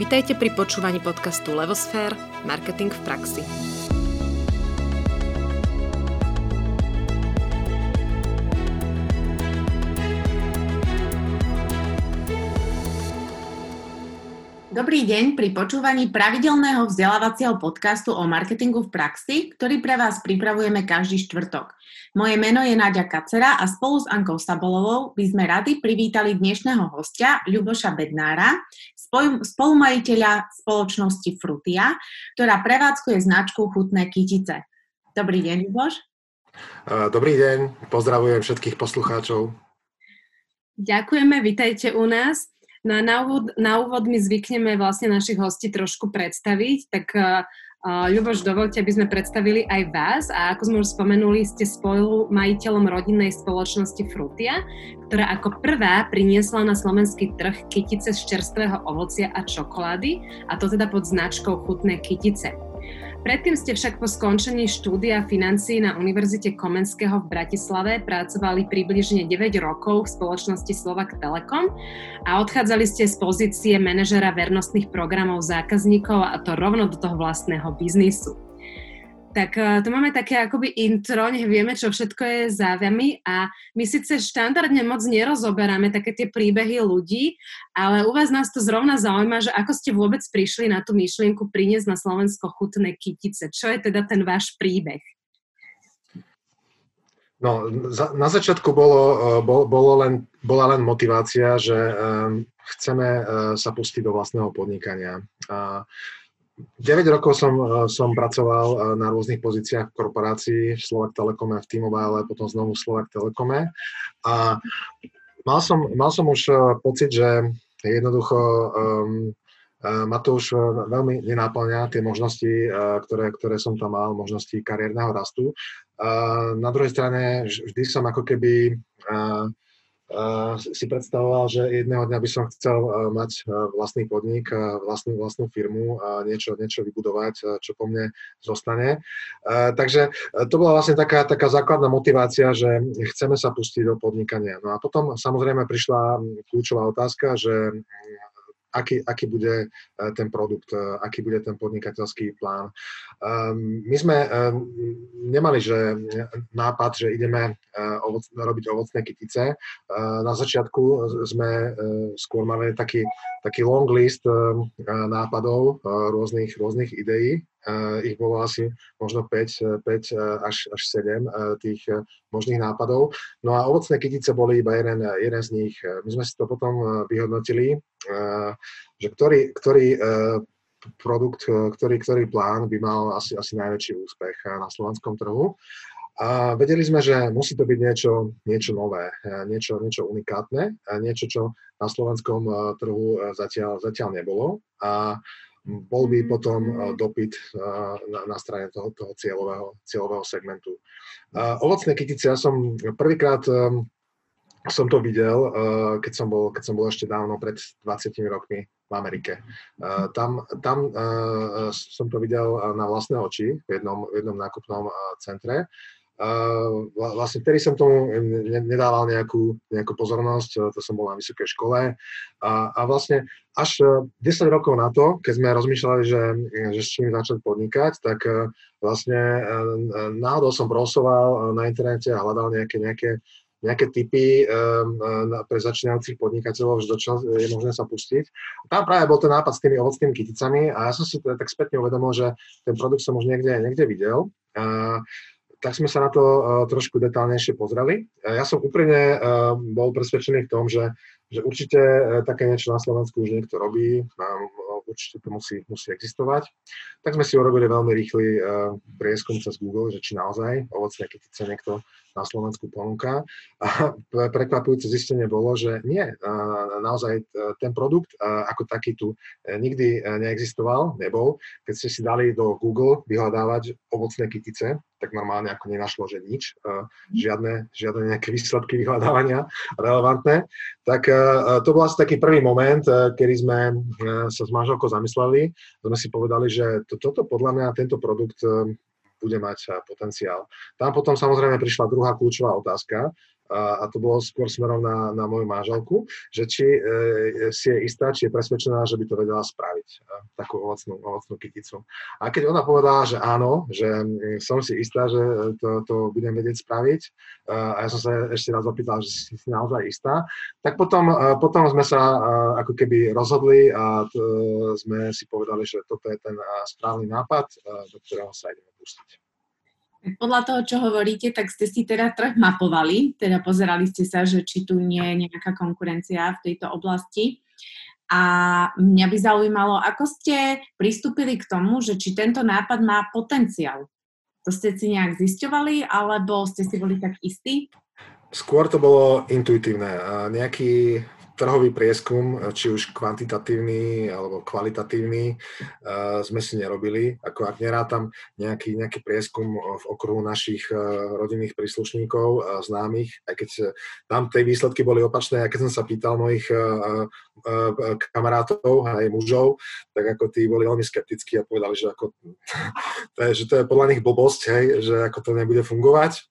Vitajte pri počúvaní podcastu Levosfér – Marketing v praxi. Dobrý deň pri počúvaní pravidelného vzdelávacieho podcastu o marketingu v praxi, ktorý pre vás pripravujeme každý štvrtok. Moje meno je Náďa Kacera a spolu s Ankou Sabolovou by sme rady privítali dnešného hostia Ľuboša Bednára, spolumajiteľa spoločnosti Frutia, ktorá prevádzkuje značku Chutné kytice. Dobrý deň, Ľuboš. Dobrý deň, pozdravujem všetkých poslucháčov. Ďakujeme, vitajte u nás. No a na úvod, na úvod my zvykneme vlastne našich hostí trošku predstaviť, tak uh, Ľuboš, dovolte, aby sme predstavili aj vás a ako sme už spomenuli, ste spolu majiteľom rodinnej spoločnosti Frutia, ktorá ako prvá priniesla na slovenský trh kytice z čerstvého ovocia a čokolády a to teda pod značkou Chutné kytice. Predtým ste však po skončení štúdia financií na Univerzite Komenského v Bratislave pracovali približne 9 rokov v spoločnosti Slovak Telekom a odchádzali ste z pozície manažera vernostných programov zákazníkov a to rovno do toho vlastného biznisu. Tak uh, tu máme také akoby intro, nech vieme, čo všetko je za vami a my síce štandardne moc nerozoberáme také tie príbehy ľudí, ale u vás nás to zrovna zaujíma, že ako ste vôbec prišli na tú myšlienku priniesť na Slovensko chutné kytice. Čo je teda ten váš príbeh? No, za, na začiatku bolo, e, bol, bolo len, bola len motivácia, že um, chceme uh, sa pustiť do vlastného podnikania. Uh, 9 rokov som, e, som pracoval e, na rôznych pozíciách v korporácii, v Slovak Telekome, v T-Mobile, potom znovu v Slovak Telekome. A mal som, mal som už e, pocit, že jednoducho um, ma to už veľmi nenáplňa, tie možnosti, ktoré, ktoré som tam mal, možnosti kariérneho rastu. Na druhej strane vždy som ako keby si predstavoval, že jedného dňa by som chcel mať vlastný podnik, vlastnú, vlastnú firmu a niečo, niečo vybudovať, čo po mne zostane. Takže to bola vlastne taká, taká základná motivácia, že chceme sa pustiť do podnikania. No a potom samozrejme prišla kľúčová otázka, že aký, aký bude eh, ten produkt, eh, aký bude ten podnikateľský plán. Ehm, my sme ehm, nemali že nápad, že ideme ovoc, robiť ovocné kytice. Na začiatku sme skôr mali taký, taký long list nápadov, rôznych, rôznych ideí, ich bolo asi možno 5, 5 až, až 7 tých možných nápadov. No a ovocné kytice boli iba jeden, jeden z nich. My sme si to potom vyhodnotili, že ktorý, ktorý produkt, ktorý, ktorý plán by mal asi, asi najväčší úspech na slovenskom trhu. A vedeli sme, že musí to byť niečo, niečo nové, niečo, niečo unikátne, niečo, čo na slovenskom trhu zatiaľ, zatiaľ nebolo. A bol by potom eh, dopyt eh, na, na strane toho, toho cieľového, cieľového segmentu. Eh, ovocné kytice, ja som prvýkrát som to videl, keď som bol, keď som bol ešte dávno, pred 20 rokmi v Amerike. Tam, tam som to videl na vlastné oči v jednom, v jednom nákupnom centre vlastne vtedy som tomu nedával nejakú, nejakú pozornosť, to som bol na vysokej škole a, a vlastne až 10 e, rokov na to, keď sme rozmýšľali, že, že s čím začať podnikať, tak vlastne náhodou som prosoval na internete a hľadal nejaké, nejaké, nejaké typy pre začínajúcich podnikateľov, že do čo je možné sa pustiť. Tam práve bol ten nápad s tými ovocnými kyticami a ja som si tak spätne uvedomil, že ten produkt som už niekde, niekde videl tak sme sa na to uh, trošku detálnejšie pozreli. Uh, ja som úprimne uh, bol presvedčený v tom, že, že určite také niečo na Slovensku už niekto robí, určite to musí, musí existovať. Tak sme si urobili veľmi rýchly prieskum cez Google, že či naozaj ovocné kytice niekto na Slovensku ponúka. A prekvapujúce zistenie bolo, že nie, naozaj ten produkt ako taký tu e, nikdy e, neexistoval, nebol. Keď ste si dali do Google vyhľadávať ovocné kytice, tak normálne ako nenašlo, že nič, e, žiadne, žiadne nejaké výsledky vyhľadávania relevantné. Tak to bol asi taký prvý moment, kedy sme sa s manželkou zamysleli, sme si povedali, že to, toto podľa mňa, tento produkt bude mať potenciál. Tam potom samozrejme prišla druhá kľúčová otázka, a, to bolo skôr smerom na, na moju manželku, že či e, si je istá, či je presvedčená, že by to vedela spraviť, a, takú ovocnú, ovocnú kyticu. A keď ona povedala, že áno, že som si istá, že to, to budem vedieť spraviť, a ja som sa ešte raz opýtal, že si, si naozaj istá, tak potom, potom sme sa ako keby rozhodli a t, sme si povedali, že toto je ten správny nápad, do ktorého sa ideme pustiť. Podľa toho, čo hovoríte, tak ste si teda trh mapovali, teda pozerali ste sa, že či tu nie je nejaká konkurencia v tejto oblasti. A mňa by zaujímalo, ako ste pristúpili k tomu, že či tento nápad má potenciál. To ste si nejak zisťovali, alebo ste si boli tak istí? Skôr to bolo intuitívne. Nejaký trhový prieskum, či už kvantitatívny alebo kvalitatívny, uh, sme si nerobili. Ako ak nerátam nejaký, nejaký prieskum v okruhu našich uh, rodinných príslušníkov, známych, aj keď tam tie výsledky boli opačné, aj keď som sa pýtal mojich kamarátov, aj mužov, tak ako tí boli veľmi skeptickí a povedali, že, ako, to je, že to je podľa nich blbosť, hej, že ako to nebude fungovať.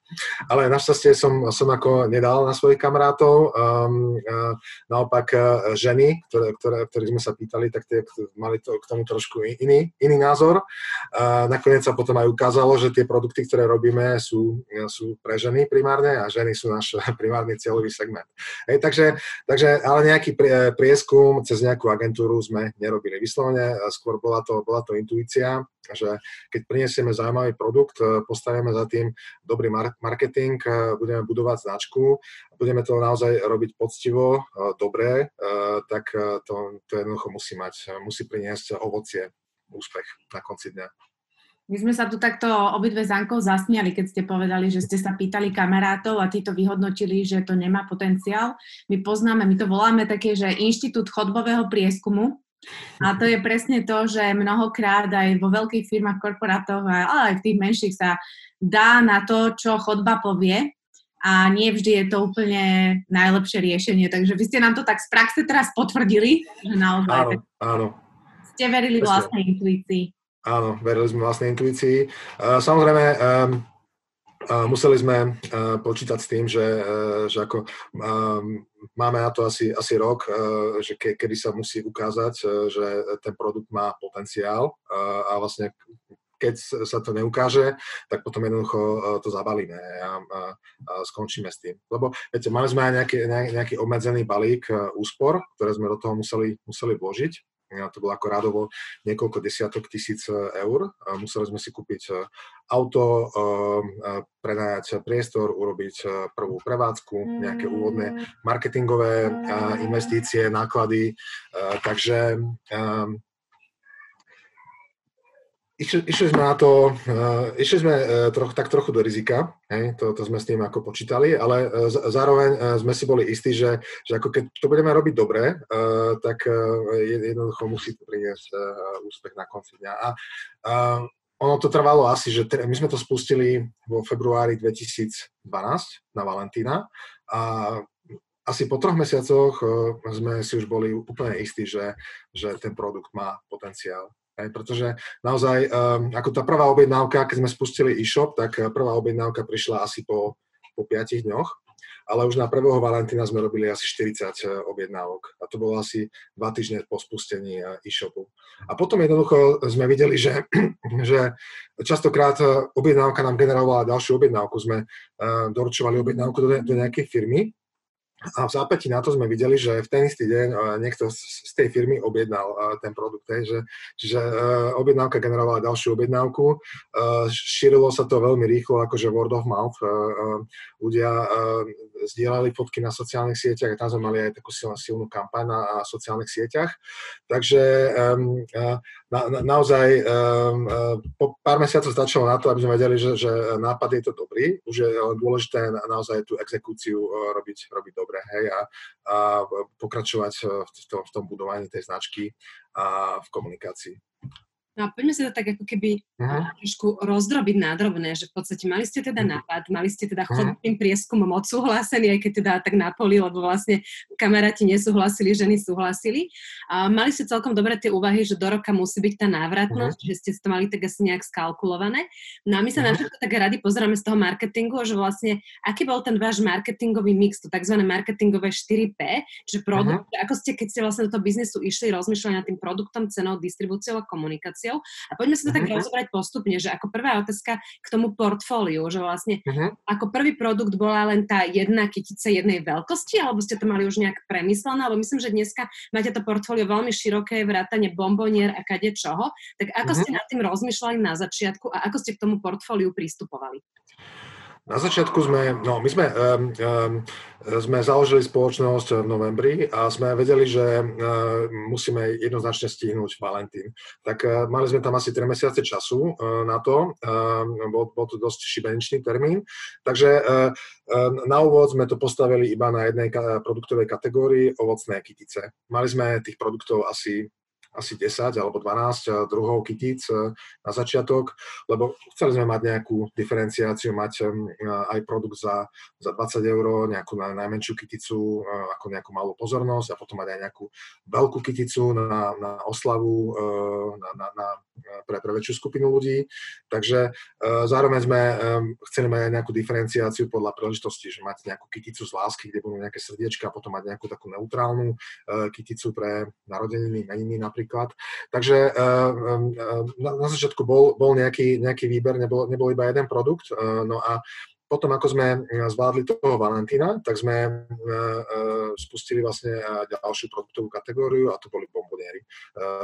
Ale našťastie som, som ako nedal na svojich kamarátov. Um, uh, naopak uh, ženy, ktoré, ktoré, ktorých sme sa pýtali, tak tie mali to, k tomu trošku iný, iný názor. Uh, nakoniec sa potom aj ukázalo, že tie produkty, ktoré robíme, sú, sú pre ženy primárne a ženy sú náš primárny cieľový segment. Hej, takže, takže, ale nejaký prieskum cez nejakú agentúru sme nerobili. Vyslovene skôr bola to, bola to intuícia, že keď prinesieme zaujímavý produkt, postavíme za tým dobrý marketing, budeme budovať značku, budeme to naozaj robiť poctivo, dobre, tak to, to jednoducho musí mať, musí priniesť ovocie, úspech na konci dňa. My sme sa tu takto obidve s Ankou zasmiali, keď ste povedali, že ste sa pýtali kamarátov a tí to vyhodnotili, že to nemá potenciál. My poznáme, my to voláme také, že inštitút chodbového prieskumu, a to je presne to, že mnohokrát aj vo veľkých firmách, korporátoch, ale aj v tých menších sa dá na to, čo chodba povie a nie vždy je to úplne najlepšie riešenie. Takže vy ste nám to tak z praxe teraz potvrdili, že naozaj áno, áno. ste verili vlastnej intuícii. Áno, verili sme vlastnej intuícii. Samozrejme, um, museli sme počítať s tým, že, e, že ako máme na to asi, asi rok, e, že ke, kedy sa musí ukázať, e, že ten produkt má potenciál a vlastne keď sa to neukáže, tak potom jednoducho to zabalíme a skončíme s tým. Lebo viete, mali sme aj nejaký, nejaký obmedzený balík úspor, ktoré sme do toho museli, museli vložiť to bolo ako radovo niekoľko desiatok tisíc e, eur. Museli sme si kúpiť e, auto, e, prenajať priestor, urobiť prvú prevádzku, nejaké úvodné marketingové investície, náklady. Takže Išli, išli sme na to, uh, išli sme uh, troch, tak trochu do rizika, hej, to, to sme s tým ako počítali, ale uh, zároveň uh, sme si boli istí, že, že ako keď to budeme robiť dobre, uh, tak uh, jednoducho musí to priniesť uh, úspech na konci dňa. A uh, ono to trvalo asi, že my sme to spustili vo februári 2012 na Valentína a asi po troch mesiacoch sme si už boli úplne istí, že, že ten produkt má potenciál. Hej, pretože naozaj, um, ako tá prvá objednávka, keď sme spustili e-shop, tak eh, prvá objednávka prišla asi po, po 5 dňoch, ale už na 1. Valentína sme robili asi 40 eh, objednávok a to bolo asi 2 týždne po spustení eh, e-shopu. A potom jednoducho sme videli, že, že častokrát objednávka nám generovala ďalšiu objednávku. Sme doručovali objednávku do, do nejakej firmy a v zápäti na to sme videli, že v ten istý deň niekto z tej firmy objednal ten produkt. že, čiže e, objednávka generovala ďalšiu objednávku. Šírilo sa to veľmi rýchlo, akože word of mouth. Ľudia zdieľali fotky na sociálnych sieťach a tam sme mali aj takú silnú, silnú kampaň na sociálnych sieťach. Takže na, na, naozaj po pár mesiacov stačilo na to, aby sme vedeli, že, že nápad je to dobrý. Už je dôležité na, naozaj tú exekúciu robiť, robiť dobre hej, a, a pokračovať v tom, v tom budovaní tej značky a v komunikácii. No a poďme si to tak ako keby uh-huh. trošku rozdrobiť na drobné, že v podstate mali ste teda uh-huh. nápad, mali ste teda chod uh-huh. tým prieskumom odsúhlasený, aj keď teda tak na poli, lebo vlastne kamaráti nesúhlasili, ženy súhlasili. A mali ste celkom dobre tie úvahy, že do roka musí byť tá návratnosť, uh-huh. že ste to mali tak asi nejak skalkulované. No a my sa uh-huh. na to tak rady pozeráme z toho marketingu, že vlastne aký bol ten váš marketingový mix, to tzv. marketingové 4P, že produkt, uh-huh. ako ste, keď ste vlastne do toho biznesu išli, rozmýšľali nad tým produktom, cenou, distribúciou a komunikáciou, komunikáciou. A poďme sa to uh-huh. tak mhm. rozobrať postupne, že ako prvá otázka k tomu portfóliu, že vlastne uh-huh. ako prvý produkt bola len tá jedna kytica jednej veľkosti, alebo ste to mali už nejak premyslené, alebo myslím, že dneska máte to portfólio veľmi široké, vrátane bombonier a kade čoho. Tak ako uh-huh. ste nad tým rozmýšľali na začiatku a ako ste k tomu portfóliu pristupovali? Na začiatku sme, no my sme, um, um, sme založili spoločnosť v novembri a sme vedeli, že uh, musíme jednoznačne stihnúť Valentín. Tak uh, mali sme tam asi 3 mesiace času uh, na to, bol, bol to dosť šibeničný termín, takže uh, na úvod sme to postavili iba na jednej ka- produktovej kategórii ovocné kytice. Mali sme tých produktov asi asi 10 alebo 12 druhov kytíc e, na začiatok, lebo chceli sme mať nejakú diferenciáciu, mať aj produkt za, za 20 eur, nejakú najmenšiu kyticu ako nejakú malú pozornosť a potom mať aj nejakú veľkú kyticu na, na oslavu na, na, na, pre, pre väčšiu skupinu ľudí. Takže zároveň sme chceli mať aj nejakú diferenciáciu podľa príležitosti, že mať nejakú kyticu z lásky, kde budú nejaké srdiečka a potom mať nejakú takú neutrálnu kyticu pre narodeniny, meniny napríklad napríklad. Takže eh, eh, na, začiatku bol, bol nejaký, nejaký výber, nebol, nebol iba jeden produkt. Eh, no a potom, ako sme zvládli toho Valentína, tak sme spustili vlastne ďalšiu produktovú kategóriu a to boli bomboniery.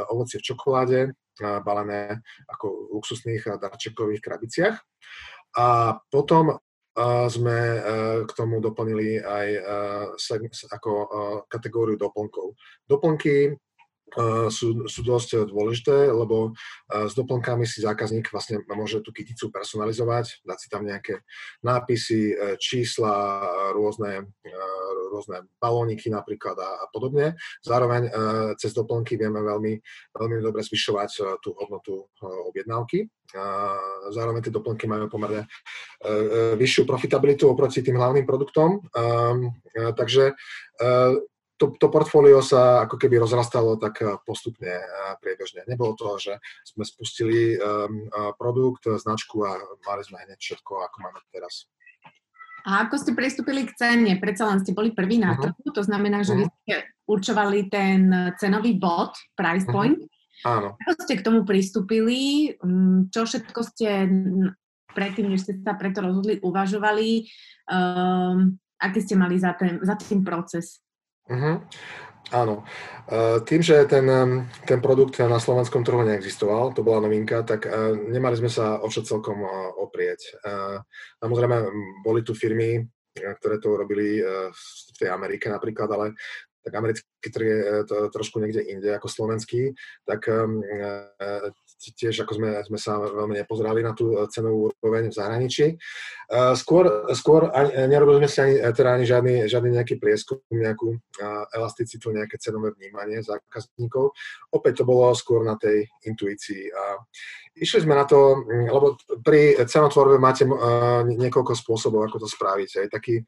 Ovocie v čokoláde, balené ako v luxusných darčekových krabiciach. A potom sme k tomu doplnili aj ako kategóriu doplnkov. Doplnky sú, sú dosť dôležité, lebo s doplnkami si zákazník vlastne môže tú kyticu personalizovať, dať si tam nejaké nápisy, čísla, rôzne, rôzne balóniky napríklad a, a podobne. Zároveň cez doplnky vieme veľmi, veľmi dobre zvyšovať tú hodnotu objednávky. Zároveň tie doplnky majú pomerne vyššiu profitabilitu oproti tým hlavným produktom. Takže to, to portfólio sa ako keby rozrastalo tak eh, postupne a priebežne. Nebolo to, že sme spustili um, produkt, značku a mali sme hneď všetko, ako máme teraz. A ako ste pristúpili k cene? Predsa len ste boli prvý na uh-huh. trhu, to znamená, že uh-huh. vy mhm. ste určovali ten cenový bod, price mhm. point. Uh-huh. Áno. Ako ste k tomu pristúpili? Mm, čo všetko ste predtým, než ste sa preto rozhodli, uvažovali? Um, aký ste mali za, ten, za tým proces? Uh-huh. Áno. E, tým, že ten, ten produkt na slovenskom trhu neexistoval, to bola novinka, tak e, nemali sme sa o čo celkom e, oprieť. Samozrejme, boli tu firmy, ktoré to robili v tej Amerike napríklad, ale tak americký trh je to trošku niekde inde ako slovenský, tak tiež ako sme, sme sa veľmi nepozerali na tú eh, cenovú úroveň v zahraničí. Skôr, skôr ani, nerobili sme si ani, teda ani žiadny, žiadny nejaký prieskum, nejakú elasticitu, nejaké cenové vnímanie zákazníkov. Opäť to bolo skôr na tej intuícii. A išli sme na to, mm, lebo pri cenotvorbe máte niekoľko spôsobov, ako to spraviť. Aj taký,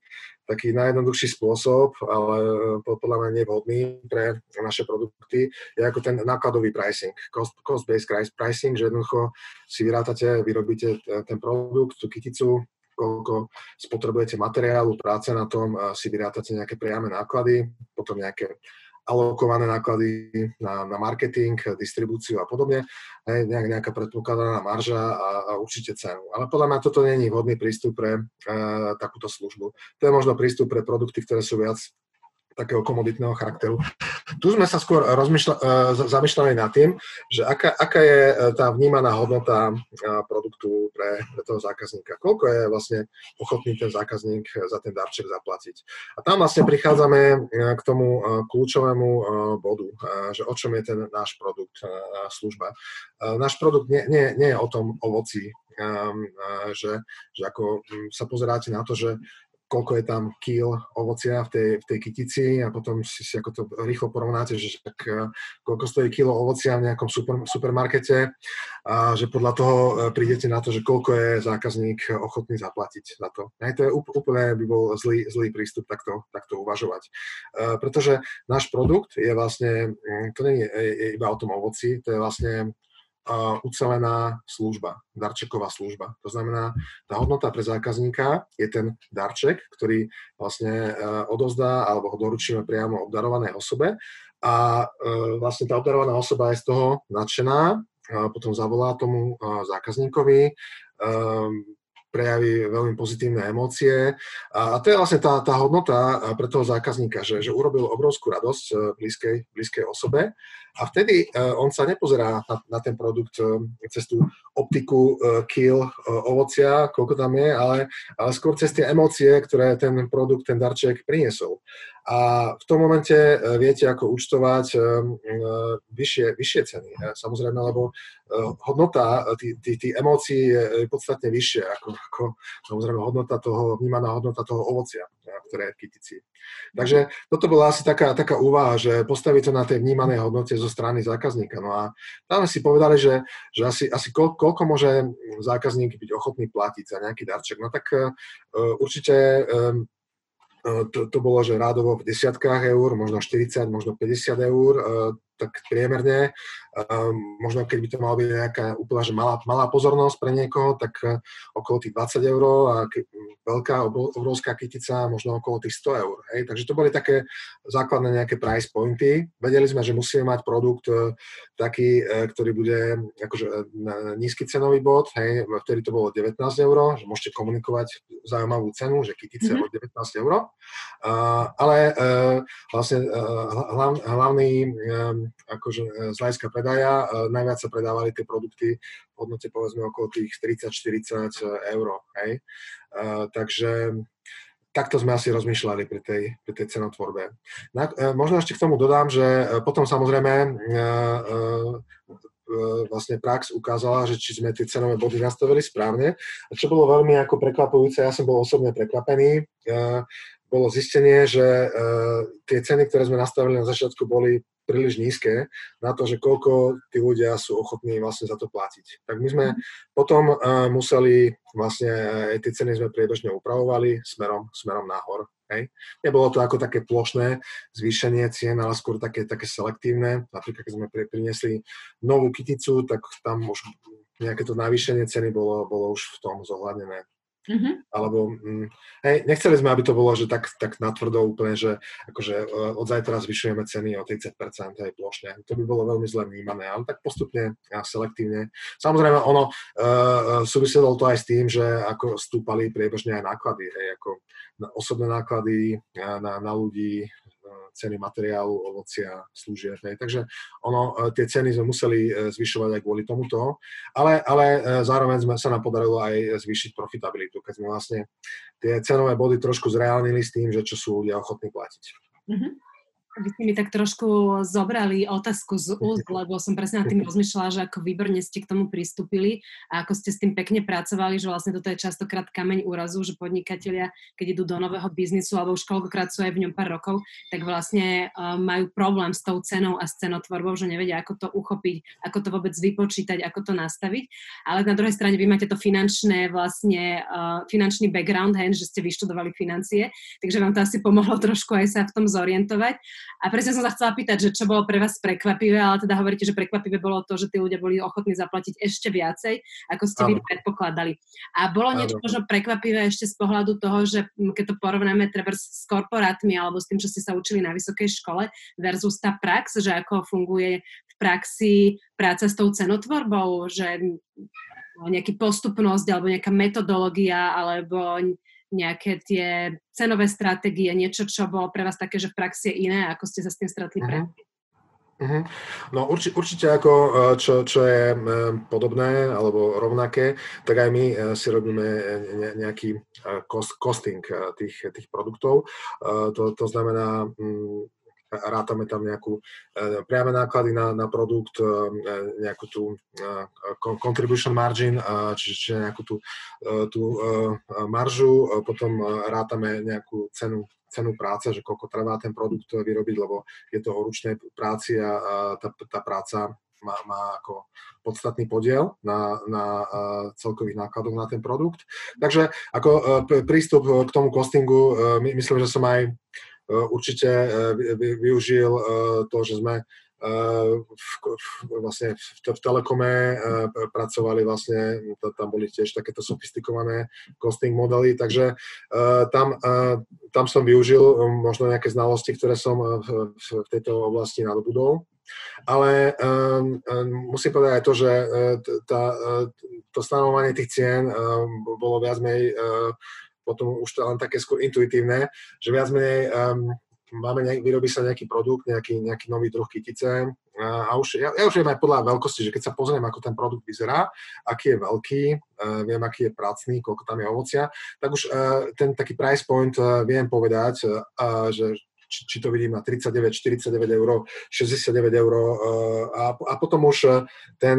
taký najjednoduchší spôsob, ale podľa mňa nevhodný pre naše produkty, je ako ten nákladový pricing, cost, cost-based pricing, že jednoducho si vyrátate, vyrobíte ten produkt, tú kyticu, koľko spotrebujete materiálu, práce na tom, si vyrátate nejaké priame náklady, potom nejaké alokované náklady na, na marketing, distribúciu a podobne, hej, nejak, nejaká predpokladaná marža a, a určite cenu. Ale podľa mňa toto není vhodný prístup pre e, takúto službu. To je možno prístup pre produkty, ktoré sú viac takého komoditného charakteru. Tu sme sa skôr e, zamýšľali nad tým, že aká, aká je e, tá vnímaná hodnota e, produktu pre, pre toho zákazníka. Koľko je vlastne ochotný ten zákazník za ten darček zaplatiť. A tam vlastne prichádzame k tomu kľúčovému bodu, že o čom je ten náš produkt, služba. Náš produkt nie, nie, nie je o tom ovoci, že, že ako sa pozeráte na to, že koľko je tam kýl ovocia v tej, v tej kytici a potom si, si ako to rýchlo porovnáte, že tak, uh, koľko stojí kilo ovocia v nejakom super, supermarkete a že podľa toho uh, prídete na to, že koľko je zákazník ochotný zaplatiť za to. Aj to je úplne by bol zlý, zlý prístup takto, takto uvažovať. Uh, pretože náš produkt je vlastne, mm, to nie je iba o tom ovoci, to je vlastne ucelená služba, darčeková služba. To znamená, tá hodnota pre zákazníka je ten darček, ktorý vlastne e, odozdá alebo ho doručíme priamo obdarovanej osobe a e, vlastne tá obdarovaná osoba je z toho nadšená, potom zavolá tomu zákazníkovi, prejaví veľmi pozitívne emócie. A to je vlastne tá, tá hodnota pre toho zákazníka, že, že urobil obrovskú radosť blízkej, blízkej osobe a vtedy uh, on sa nepozerá na, na ten produkt uh, cez tú optiku uh, kill ovocia, koľko tam je, ale, ale skôr cez tie emócie, ktoré ten produkt, ten darček priniesol. A v tom momente viete, ako účtovať vyššie, vyššie ceny. Samozrejme, lebo hodnota tých tý, tý emócií je podstatne vyššia ako, ako samozrejme hodnota toho, vnímaná hodnota toho ovocia, ktoré je. Takže toto bola asi taká, taká úvaha, že postaviť to na tej vnímanej hodnote zo strany zákazníka. No a tam si povedali, že, že asi, asi koľko, koľko môže zákazník byť ochotný platiť za nejaký darček. No tak uh, určite um, to, to bolo, že rádovo v desiatkách eur, možno 40, možno 50 eur, tak priemerne. Možno keď by to malo byť nejaká úplne že malá, malá pozornosť pre niekoho, tak okolo tých 20 eur a veľká obrovská kytica možno okolo tých 100 eur. Hej. Takže to boli také základné nejaké price pointy. Vedeli sme, že musíme mať produkt e, taký, e, ktorý bude akože e, nízky cenový bod, hej, vtedy to bolo 19 eur, že môžete komunikovať zaujímavú cenu, že kytice mm-hmm. o 19 eur. Ale vlastne hlavný akože e, z hľadiska predaja. E, najviac sa predávali tie produkty v hodnote povedzme okolo tých 30-40 e, eur. Hej? Takže takto sme asi rozmýšľali pri tej, pri tej cenotvorbe. Na, možno ešte k tomu dodám, že potom samozrejme vlastne prax ukázala, že či sme tie cenové body nastavili správne. A čo bolo veľmi ako prekvapujúce, ja som bol osobne prekvapený, bolo zistenie, že tie ceny, ktoré sme nastavili na začiatku, boli príliš nízke na to, že koľko tí ľudia sú ochotní vlastne za to platiť. Tak my sme mhm. potom uh, museli, vlastne aj tie ceny sme priebežne upravovali smerom, smerom nahor. Hej. Nebolo to ako také plošné zvýšenie cien, ale skôr také, také selektívne. Napríklad, keď sme priniesli novú kyticu, tak tam už nejaké to navýšenie ceny bolo, bolo už v tom zohľadnené. Mm-hmm. Alebo, mm, hej, nechceli sme, aby to bolo, že tak, tak natvrdo úplne, že akože e, od zajtra zvyšujeme ceny o 30% aj plošne. To by bolo veľmi zle vnímané, ale tak postupne a selektívne. Samozrejme, ono uh, súviselo to aj s tým, že ako stúpali priebežne aj náklady, hej, ako na osobné náklady na, na ľudí, ceny materiálu, ovocia, služieb. Takže ono, e, tie ceny sme museli e, zvyšovať aj kvôli tomuto, ale, ale e, zároveň sme, sa nám podarilo aj zvýšiť profitabilitu, keď sme vlastne tie cenové body trošku zreálnili s tým, že čo sú ľudia ochotní platiť. Mm-hmm. Vy ste mi tak trošku zobrali otázku z úst, lebo som presne nad tým rozmýšľala, že ako výborne ste k tomu pristúpili a ako ste s tým pekne pracovali, že vlastne toto je častokrát kameň úrazu, že podnikatelia, keď idú do nového biznisu alebo už koľkokrát sú aj v ňom pár rokov, tak vlastne uh, majú problém s tou cenou a s cenotvorbou, že nevedia, ako to uchopiť, ako to vôbec vypočítať, ako to nastaviť. Ale na druhej strane vy máte to finančné vlastne, uh, finančný background, hej, že ste vyštudovali financie, takže vám to asi pomohlo trošku aj sa v tom zorientovať. A presne som sa chcela pýtať, že čo bolo pre vás prekvapivé, ale teda hovoríte, že prekvapivé bolo to, že tí ľudia boli ochotní zaplatiť ešte viacej, ako ste vy predpokladali. A bolo niečo možno prekvapivé ešte z pohľadu toho, že keď to porovnáme treba s korporátmi alebo s tým, čo ste sa učili na vysokej škole versus tá prax, že ako funguje v praxi práca s tou cenotvorbou, že nejaký postupnosť alebo nejaká metodológia alebo nejaké tie cenové stratégie, niečo, čo bolo pre vás také, že v praxi je iné, ako ste sa s tým stretli uh-huh. predtým? Uh-huh. No urči, určite ako e, čo, čo je e, podobné alebo rovnaké, tak aj my e, si robíme nejaký cost, costing tých, tých produktov. To, to znamená, rátame tam nejakú priame náklady na, na produkt, nejakú tú contribution margin, čiže, čiže nejakú tú, tú maržu, potom rátame nejakú cenu cenu práce, že koľko trvá ten produkt vyrobiť, lebo je to o ručnej práci a tá, tá práca má, má ako podstatný podiel na, na celkových nákladoch na ten produkt. Takže ako prístup k tomu costingu, my, myslím, že som aj určite využil to, že sme v, vlastne v, v Telekome pracovali vlastne, tam boli tiež takéto sofistikované costing modely, takže tam, tam som využil možno nejaké znalosti, ktoré som v, tejto oblasti nadobudol. Ale um, musím povedať aj to, že tá, to stanovovanie tých cien bolo viac menej uh, potom už to len také skôr intuitívne, že viac menej um, máme nejak, vyrobí sa nejaký produkt, nejaký, nejaký nový druh kytice a, už, ja, ja už viem aj podľa veľkosti, že keď sa pozriem, ako ten produkt vyzerá, aký je veľký, uh, viem, aký je pracný, koľko tam je ovocia, tak už uh, ten taký price point uh, viem povedať, uh, že či, či to vidím na 39, 49 eur, 69 eur a, a potom už eh, ten,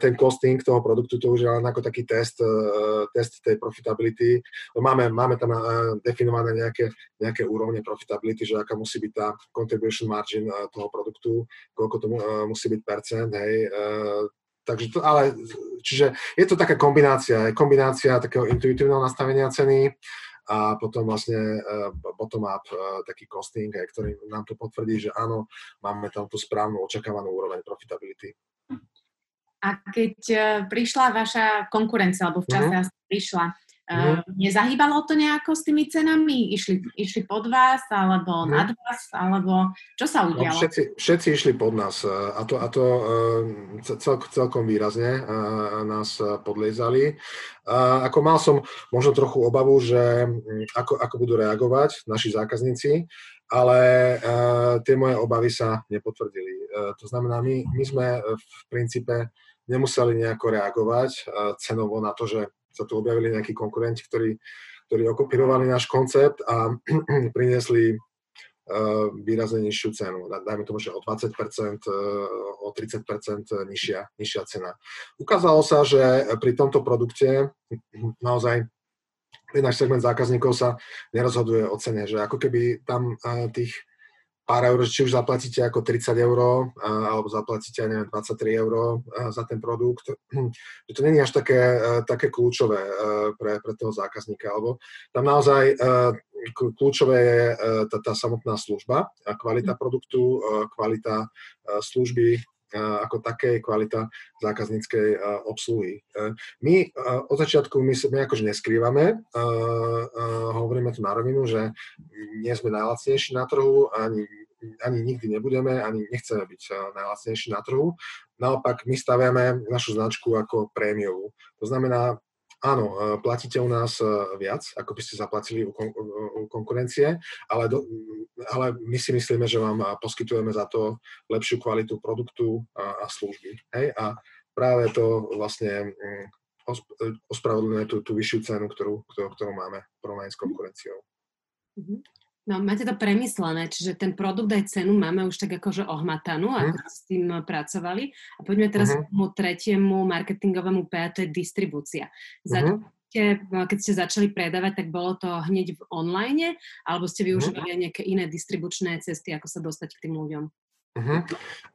ten costing toho produktu, to už je len ako taký test, eh, test tej profitability. Máme, máme tam eh, definované nejaké, nejaké úrovne profitability, že aká musí byť tá contribution margin toho produktu, koľko to musí byť percent, hej, Takže to, ale, čiže je to taká kombinácia, kombinácia takého intuitívneho nastavenia ceny, a potom vlastne uh, bottom-up uh, taký costing, ktorý nám to potvrdí, že áno, máme tam tú správnu očakávanú úroveň profitability. A keď uh, prišla vaša konkurencia, alebo v čase mm-hmm. prišla, Uh, nezahýbalo to nejako s tými cenami? Išli, išli pod vás, alebo mm. nad vás, alebo čo sa no, udialo? No, všetci, všetci išli pod nás a to, a to cel, celkom výrazne nás podliezali. Ako mal som možno trochu obavu, že ako, ako budú reagovať naši zákazníci, ale tie moje obavy sa nepotvrdili. To znamená, my, my sme v princípe nemuseli nejako reagovať cenovo na to, že sa tu objavili nejakí konkurenti, ktorí, ktorí okopírovali náš koncept a priniesli uh, výrazne nižšiu cenu. Dajme tomu, že o 20%, uh, o 30% nižšia, nižšia cena. Ukázalo sa, že pri tomto produkte naozaj náš segment zákazníkov sa nerozhoduje o cene, že ako keby tam uh, tých pár eur, či už zaplatíte ako 30 eur, alebo zaplatíte, neviem, 23 eur za ten produkt, že to není až také, také kľúčové pre, pre toho zákazníka, alebo tam naozaj kľúčové je tá, tá samotná služba, kvalita produktu, kvalita služby, ako také kvalita zákazníckej obsluhy. My od začiatku my, my akože neskrývame, hovoríme tu na rovinu, že nie sme najlacnejší na trhu, ani, ani nikdy nebudeme, ani nechceme byť najlacnejší na trhu. Naopak my staviame našu značku ako prémiovú. To znamená, Áno, e, platíte u nás e, viac, ako by ste zaplatili u, kon- u konkurencie, ale, do, ale my si myslíme, že vám poskytujeme za to lepšiu kvalitu produktu a, a služby. Hej? A práve to vlastne ospravedlňuje tú, tú vyššiu cenu, ktorú, ktorú, ktorú máme v s konkurenciou. Mm-hmm. No, máte to premyslené, čiže ten produkt aj cenu máme už tak akože ohmatanú, uh-huh. ako s tým pracovali. A poďme teraz uh-huh. k tomu tretiemu marketingovému P, a to je distribúcia. Uh-huh. keď ste začali predávať, tak bolo to hneď v online, alebo ste využívali uh-huh. nejaké iné distribučné cesty, ako sa dostať k tým ľuďom? Uh-huh.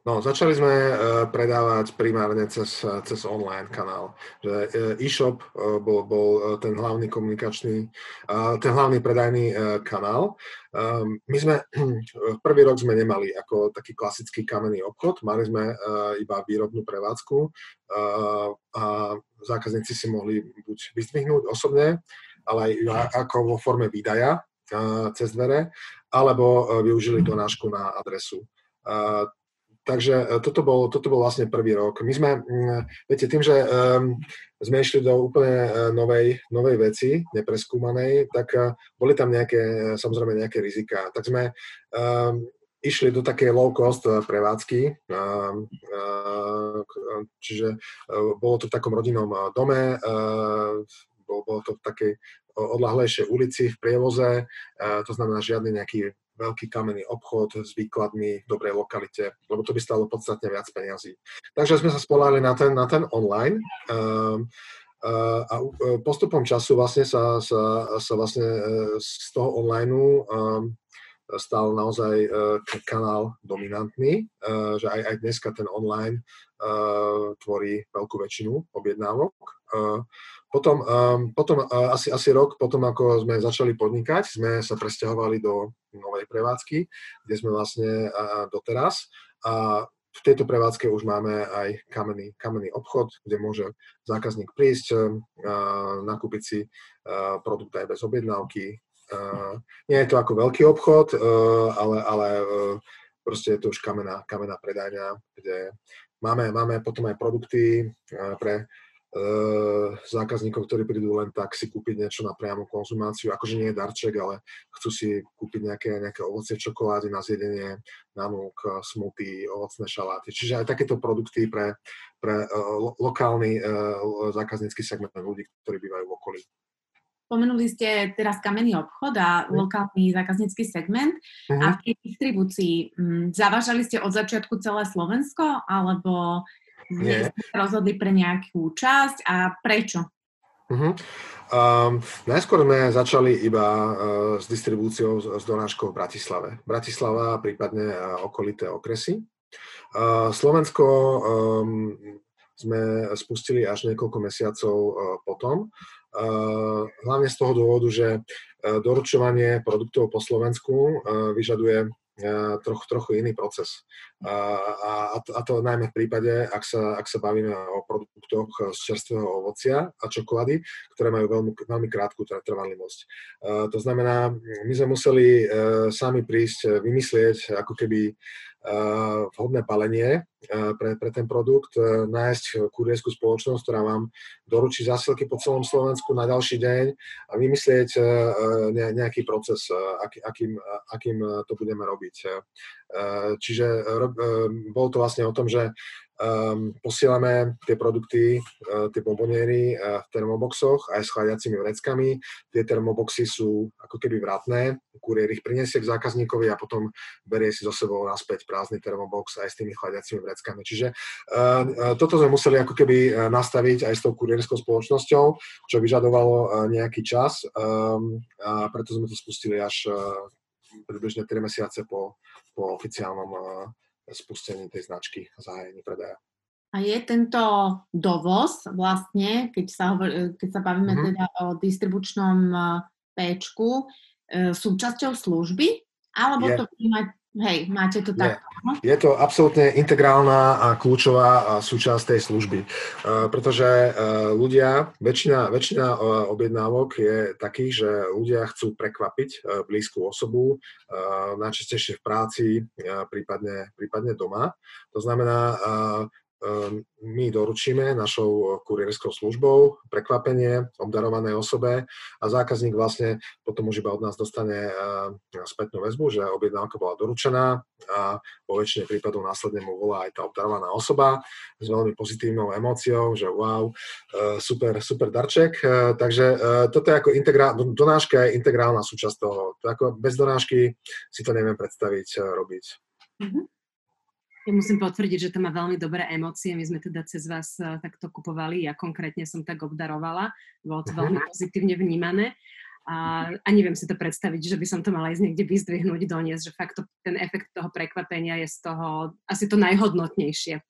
No, začali sme uh, predávať primárne cez, cez online kanál. Uh, e-shop uh, bol, bol ten hlavný komunikačný, ten hlavný predajný kanál. My sme, prvý rok sme nemali ako taký klasický kamenný obchod, mali sme iba výrobnú prevádzku a zákazníci si mohli buď vyzdvihnúť osobne, ale aj ako vo forme výdaja cez dvere, alebo využili donášku na adresu. Takže e, toto bol, toto bol vlastne prvý rok. My sme, viete, tým, že um, sme išli do úplne e, novej, novej veci, nepreskúmanej, tak uh, boli tam nejaké, samozrejme nejaké rizika. Tak sme um, išli do takej low cost prevádzky, um, uh, čiže uh, bolo to v takom rodinnom dome, bolo to v takej odlahlejšej ulici v prievoze, to znamená žiadny nejaký veľký kamenný obchod s výkladmi v dobrej lokalite, lebo to by stalo podstatne viac peniazí. Takže sme sa spolali na ten, na ten online um, a postupom času vlastne sa, sa, sa vlastne z toho online um, stal naozaj kanál dominantný, že aj, aj dneska ten online tvorí veľkú väčšinu objednávok. Potom, potom asi, asi rok potom, ako sme začali podnikať, sme sa presťahovali do novej prevádzky, kde sme vlastne doteraz. A v tejto prevádzke už máme aj kamenný, kamenný obchod, kde môže zákazník prísť, nakúpiť si produkt aj bez objednávky. Nie je to ako veľký obchod, ale, ale proste je to už kamenná, kamenná predajňa, kde máme, máme potom aj produkty pre Eh, zákazníkov, ktorí prídu len tak si kúpiť niečo na priamu konzumáciu, akože nie je darček, ale chcú si kúpiť nejaké, nejaké ovocie čokolády na zjedenie, nanúk, smoothie, ovocné šaláty. Čiže aj takéto produkty pre, pre uh, lokálny uh, zákaznícky segment ľudí, ktorí bývajú v okolí. Spomenuli ste teraz kamenný obchod a mm. lokálny zákaznícky segment. Uh-huh. A v tej distribúcii m, zavážali ste od začiatku celé Slovensko, alebo nie. rozhodli pre nejakú časť a prečo? Uh-huh. Um, najskôr sme začali iba uh, s distribúciou s donáškou v Bratislave. Bratislava, prípadne uh, okolité okresy. Uh, Slovensko um, sme spustili až niekoľko mesiacov uh, potom. Uh, hlavne z toho dôvodu, že uh, doručovanie produktov po Slovensku uh, vyžaduje trochu, trochu iný proces. A, a, a to najmä v prípade, ak sa, ak sa bavíme o produktoch z čerstvého ovocia a čokolády, ktoré majú veľmi, veľmi krátku trvanlivosť. To znamená, my sme museli e, sami prísť, vymyslieť ako keby vhodné palenie pre, pre ten produkt, e, nájsť kurierskú spoločnosť, ktorá vám doručí zásilky po celom Slovensku na ďalší deň a vymyslieť e, e, nejaký proces, aký, akým, akým to budeme robiť. Čiže bolo to vlastne o tom, že um, posielame tie produkty, tie bomboniery v termoboxoch aj s chladiacimi vreckami. Tie termoboxy sú ako keby vratné, kuriér ich priniesie k zákazníkovi a potom berie si so sebou naspäť prázdny termobox aj s tými chladiacimi vreckami. Čiže toto sme museli ako keby nastaviť aj s tou kuriérskou spoločnosťou, čo vyžadovalo nejaký čas um, a preto sme to spustili až približne 3 mesiace po, po oficiálnom uh, spustení tej značky a zahájení predaja. A je tento dovoz vlastne, keď sa, hovor, keď sa bavíme mm-hmm. teda o distribučnom péčku, e, súčasťou služby? Alebo je. to mať, hej, máte to tak? Je to absolútne integrálna a kľúčová súčasť tej služby, e, pretože e, ľudia, väčšina, väčšina objednávok je takých, že ľudia chcú prekvapiť blízku osobu, najčastejšie v práci, prípadne, prípadne doma. To znamená, my doručíme našou kurierskou službou prekvapenie obdarovanej osobe a zákazník vlastne potom už iba od nás dostane ehm, spätnú väzbu, že objednávka bola doručená a vo väčšine prípadov následne mu volá aj tá obdarovaná osoba s veľmi pozitívnou emóciou, že wow, ehm, super, super darček. Takže toto je ako integrál, donáška je integrálna súčasť toho. To ako bez donášky si to neviem predstaviť robiť. Mm-hmm. Ja musím potvrdiť, že to má veľmi dobré emócie. My sme teda cez vás uh, takto kupovali. Ja konkrétne som tak obdarovala. Bolo to veľmi pozitívne vnímané. A, a neviem si to predstaviť, že by som to mala ísť niekde vyzdvihnúť, doniesť, že fakt to, ten efekt toho prekvapenia je z toho asi to najhodnotnejšie.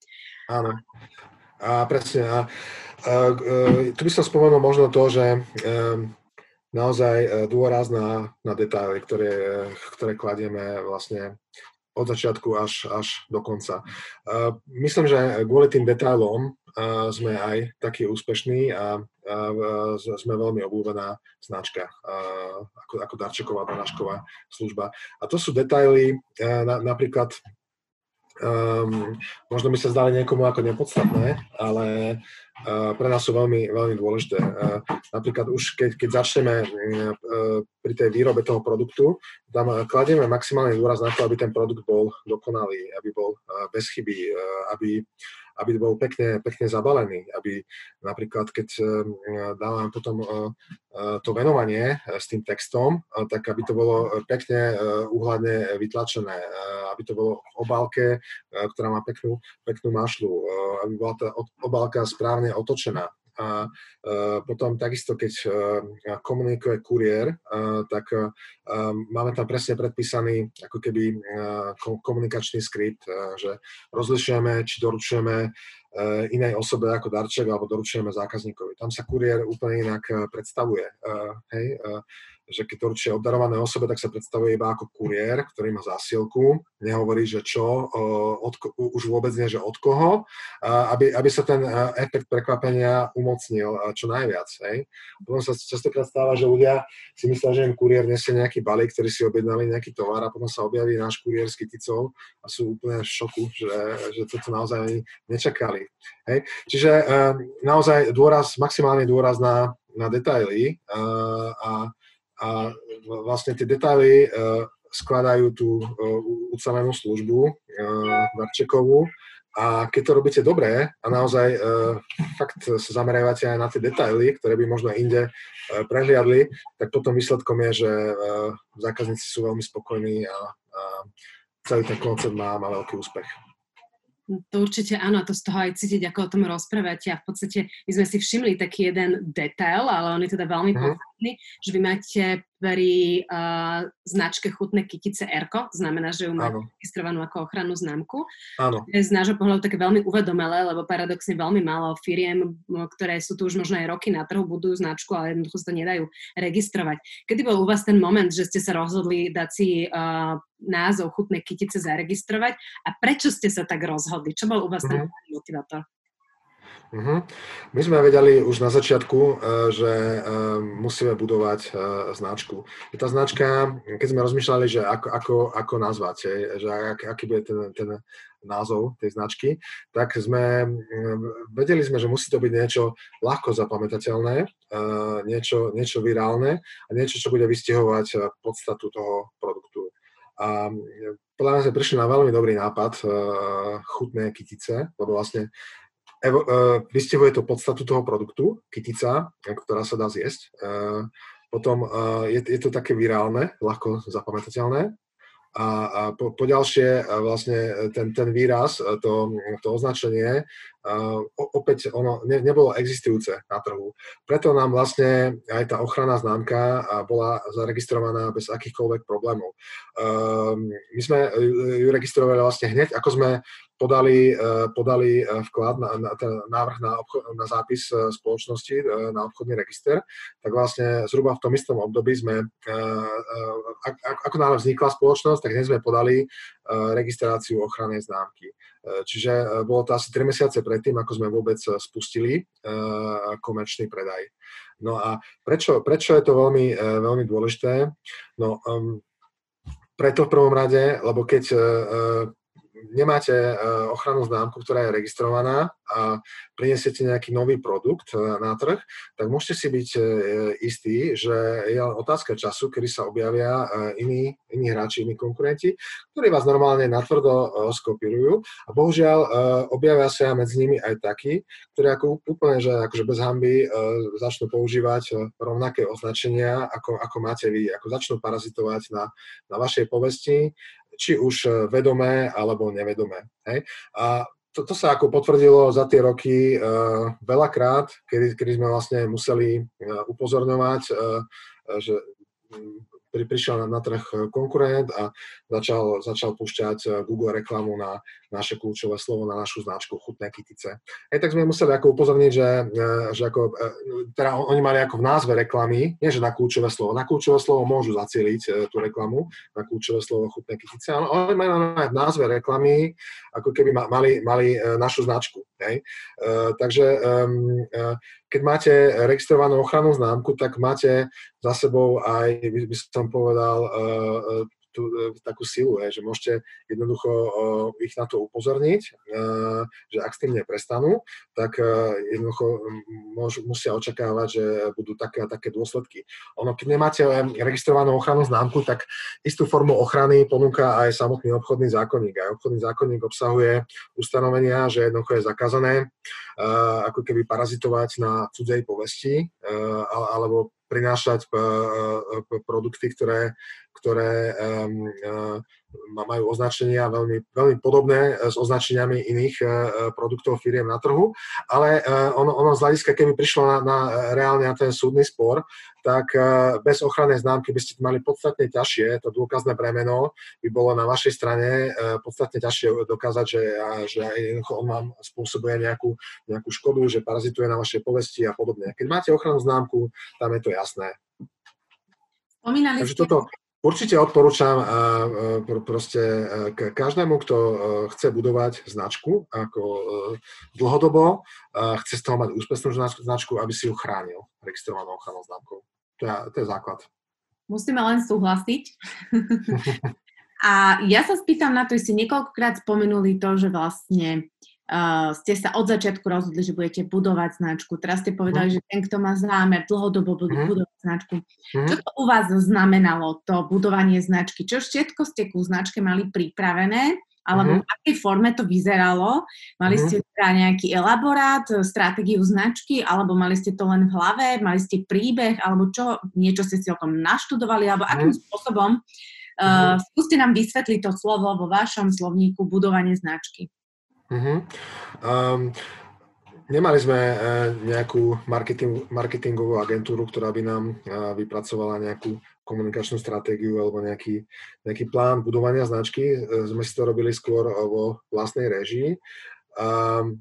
Áno. A presne. A, a, a, tu by som spomenul možno to, že um, naozaj dôraz na, na detaily, ktoré, ktoré kladieme vlastne od začiatku až, až do konca. Myslím, že kvôli tým detailom sme aj takí úspešní a sme veľmi obľúbená značka ako, ako darčeková donášková služba. A to sú detaily, na, napríklad um, možno by sa zdali niekomu ako nepodstatné, ale uh, pre nás sú veľmi, veľmi dôležité. Uh, napríklad už keď, keď začneme uh, pri tej výrobe toho produktu, tam kladieme maximálny dôraz na to, aby ten produkt bol dokonalý, aby bol uh, bez chyby, uh, aby, aby bol pekne, pekne zabalený, aby napríklad, keď dávam potom to venovanie s tým textom, tak aby to bolo pekne uhľadne vytlačené, aby to bolo v obálke, ktorá má peknú, peknú mašlu, aby bola tá obálka správne otočená, a potom takisto, keď komunikuje kuriér, tak máme tam presne predpísaný ako keby komunikačný skript, že rozlišujeme, či doručujeme inej osobe ako darček alebo doručujeme zákazníkovi. Tam sa kuriér úplne inak predstavuje. Hej? Že keď to určite obdarované osobe, tak sa predstavuje iba ako kuriér, ktorý má zásielku, nehovorí, že čo, od, už vôbec nie, že od koho, aby, aby sa ten efekt prekvapenia umocnil čo najviac. Hej. Potom sa častokrát stáva, že ľudia si myslia, že im kuriér nesie nejaký balík, ktorý si objednali nejaký tovar a potom sa objaví náš kuriér s kyticou a sú úplne v šoku, že, že toto naozaj ani nečakali. Hej. Čiže naozaj dôraz, maximálny dôraz na, na detaily a a vlastne tie detaily uh, skladajú tú uh, ucelenú službu Darčekovú a keď to robíte dobre a naozaj fakt sa zamerávate aj na tie detaily, ktoré by možno inde prehliadli, tak potom výsledkom je, že zákazníci sú veľmi spokojní a, a celý ten koncept má, má veľký úspech. To určite áno, a to z toho aj cítiť, ako o tom rozprávate. A v podstate my sme si všimli taký jeden detail, ale on je teda veľmi uh-huh. Podstatný, že vy máte pri uh, značke chutné kytice Erko, znamená, že ju má registrovanú ako ochrannú známku. Áno. Je z nášho pohľadu také veľmi uvedomelé, lebo paradoxne veľmi málo firiem, ktoré sú tu už možno aj roky na trhu, budujú značku, ale jednoducho sa to nedajú registrovať. Kedy bol u vás ten moment, že ste sa rozhodli dať si uh, názov chutné kytice zaregistrovať a prečo ste sa tak rozhodli? Čo bol u vás mm-hmm. ten mhm. motivátor? Uh-huh. My sme vedeli už na začiatku, eh, že eh, musíme budovať eh, značku. Tá značka, keď sme rozmýšľali, že ako, ako, ako nazvať, že ak, aký bude ten, ten názov tej značky, tak sme, vedeli sme, že musí to byť niečo ľahko zapamätateľné, niečo, niečo virálne a niečo, čo bude vystihovať podstatu toho produktu. A podľa mňa sme prišli na veľmi dobrý nápad chutné kytice, lebo vlastne evo, vystihuje to podstatu toho produktu, kytica, ktorá sa dá zjesť. Uh, potom uh, je, je to také virálne, ľahko zapamätateľné. A, a po, po ďalšie vlastne ten, ten výraz, to, to označenie opäť ono ne, nebolo existujúce na trhu. Preto nám vlastne aj tá ochranná známka bola zaregistrovaná bez akýchkoľvek problémov. My sme ju registrovali vlastne hneď, ako sme podali, e, podali e, vklad na, na ten návrh na, obchod, na zápis e, spoločnosti na obchodný register, tak vlastne zhruba v tom istom období sme, ako náhle vznikla spoločnosť, tak hneď sme podali registráciu ochrannej známky. Čiže bolo to asi 3 mesiace predtým, ako sme vôbec spustili komerčný predaj. No a prečo, prečo je to veľmi, veľmi dôležité? No, um, preto v prvom rade, lebo keď nemáte e, ochrannú známku, ktorá je registrovaná a prinesiete nejaký nový produkt e, na trh, tak môžete si byť e, istí, že je otázka času, kedy sa objavia iní, iní hráči, iní konkurenti, ktorí vás normálne natvrdo skopírujú. A bohužiaľ objavia sa medzi nimi aj takí, ktorí ako úplne, že akože bez hamby začnú používať rovnaké označenia, ako, ako máte vy, ako začnú parazitovať na, na vašej povesti, či už e, vedomé alebo nevedomé. Hej? A to, to sa ako potvrdilo za tie roky uh, veľakrát, kedy, kedy sme vlastne museli uh, upozorňovať, uh, že pri, prišiel na, na trh konkurent a začal, začal púšťať eh, Google reklamu na naše kľúčové slovo, na našu značku chutné kytice. Aj tak sme museli ako upozorniť, že, eh, že ako, eh, teda oni mali ako v názve reklamy, nie že na kľúčové slovo, na kľúčové slovo môžu zacieliť tú reklamu, na kľúčové slovo chutné kytice, ale oni aj v názve reklamy, ako keby mali, mali našu značku. Hej? takže keď máte registrovanú ochrannú známku, tak máte za sebou aj, by som povedal, e, e, tú, takú silu, hej, že môžete jednoducho ich na to upozorniť, že ak s tým neprestanú, tak jednoducho musia očakávať, že budú také a také dôsledky. Ono, keď nemáte registrovanú ochrannú známku, tak istú formu ochrany ponúka aj samotný obchodný zákonník. Aj obchodný zákonník obsahuje ustanovenia, že jednoducho je zakázané ako keby parazitovať na cudzej povesti alebo prinášať produkty, ktoré, ktoré majú označenia veľmi, veľmi podobné s označeniami iných produktov firiem na trhu, ale ono, ono z hľadiska, keby prišlo na, na reálne na ten súdny spor, tak bez ochrannej známky by ste mali podstatne ťažšie, to dôkazné bremeno by bolo na vašej strane podstatne ťažšie dokázať, že, že on vám spôsobuje nejakú, nejakú škodu, že parazituje na vašej povesti a podobne. Keď máte ochrannú známku, tam je to jasné. Spomínali Takže ste... toto, Určite odporúčam proste každému, kto chce budovať značku ako dlhodobo, chce z toho mať úspešnú značku, aby si ju chránil registrovanou ochrannou známkou. To je, to je základ. Musíme len súhlasiť. A ja sa spýtam na to, ste niekoľkokrát spomenuli to, že vlastne uh, ste sa od začiatku rozhodli, že budete budovať značku. Teraz ste povedali, mm. že ten, kto má zámer dlhodobo budú mm. budovať značku. Mm. Čo to u vás znamenalo, to budovanie značky? Čo všetko ste ku značke mali pripravené? Alebo mm. v akej forme to vyzeralo? Mali mm. ste teda nejaký elaborát, stratégiu značky, alebo mali ste to len v hlave, mali ste príbeh, alebo čo, niečo ste si o tom naštudovali, alebo akým mm. spôsobom Uh, skúste nám vysvetliť to slovo vo vašom slovníku budovanie značky. Uh-huh. Um, nemali sme uh, nejakú marketing, marketingovú agentúru, ktorá by nám uh, vypracovala nejakú komunikačnú stratégiu alebo nejaký, nejaký plán budovania značky. Uh, sme si to robili skôr vo vlastnej režii. Um,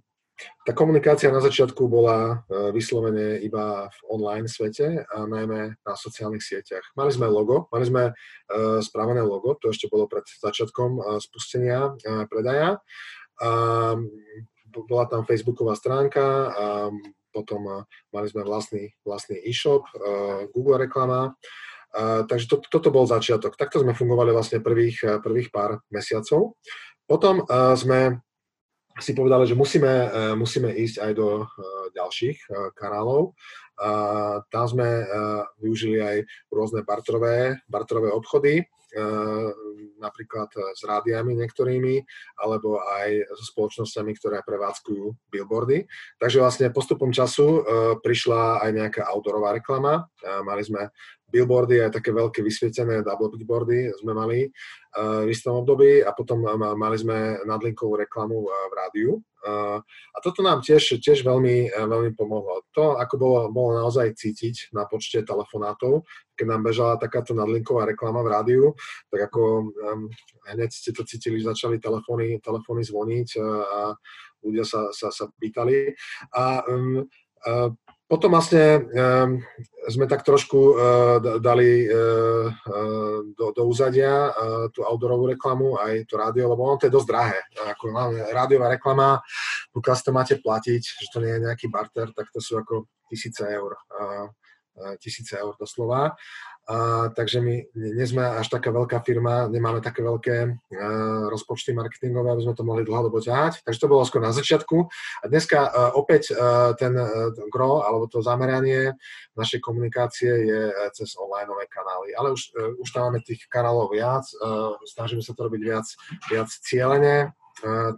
tá komunikácia na začiatku bola vyslovene iba v online svete a najmä na sociálnych sieťach. Mali sme logo, mali sme spravené logo, to ešte bolo pred začiatkom spustenia predaja bola tam facebooková stránka a potom mali sme vlastný, vlastný e-shop, Google reklama. Takže to, toto bol začiatok. Takto sme fungovali vlastne prvých, prvých pár mesiacov. Potom sme si povedali, že musíme, musíme ísť aj do ďalších kanálov. Tam sme využili aj rôzne bartrové, bartrové obchody, napríklad eh, s rádiami niektorými, alebo aj so spoločnosťami, ktoré prevádzkujú billboardy. Takže vlastne postupom času eh, prišla aj nejaká outdoorová reklama. Mali sme billboardy, aj také veľké vysvietené double billboardy sme mali v istom období a potom mali sme nadlinkovú reklamu v rádiu. A toto nám tiež, tiež veľmi, veľmi pomohlo. To, ako bolo, bolo naozaj cítiť na počte telefonátov, keď nám bežala takáto nadlinková reklama v rádiu, tak ako hneď ste to cítili, začali telefóny, telefóny zvoniť a ľudia sa, sa, sa pýtali. A um, potom vlastne um, sme tak trošku uh, dali uh, uh, do, do úzadia uh, tú outdoorovú reklamu, aj to rádio, lebo ono to je dosť drahé. Ako rádiová reklama, pokiaľ to máte platiť, že to nie je nejaký barter, tak to sú ako tisíce eur. Uh, tisíce eur doslova. A, takže my nie sme až taká veľká firma, nemáme také veľké a, rozpočty marketingové, aby sme to mohli dlhodobo ťahať. Takže to bolo skôr na začiatku. A dneska a, opäť a, ten, ten gro, alebo to zameranie našej komunikácie je cez online kanály. Ale už, a, už tam máme tých kanálov viac, a, snažíme sa to robiť viac, viac cieľene,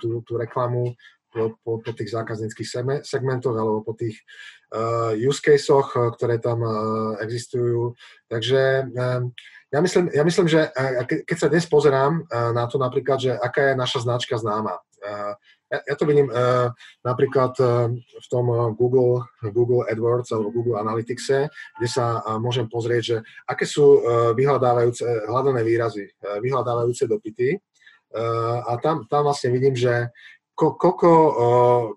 tú, tú reklamu po, po, tých zákazníckých segmentoch alebo po tých uh, use caseoch, uh, ktoré tam uh, existujú. Takže um, ja myslím, ja myslím, že uh, keď sa dnes pozerám uh, na to napríklad, že aká je naša značka známa. Uh, ja, ja to vidím uh, napríklad uh, v tom Google, Google AdWords alebo Google Analyticse, kde sa uh, môžem pozrieť, že aké sú uh, vyhľadávajúce, hľadané výrazy, uh, vyhľadávajúce dopity. Uh, a tam, tam vlastne vidím, že ko, koľko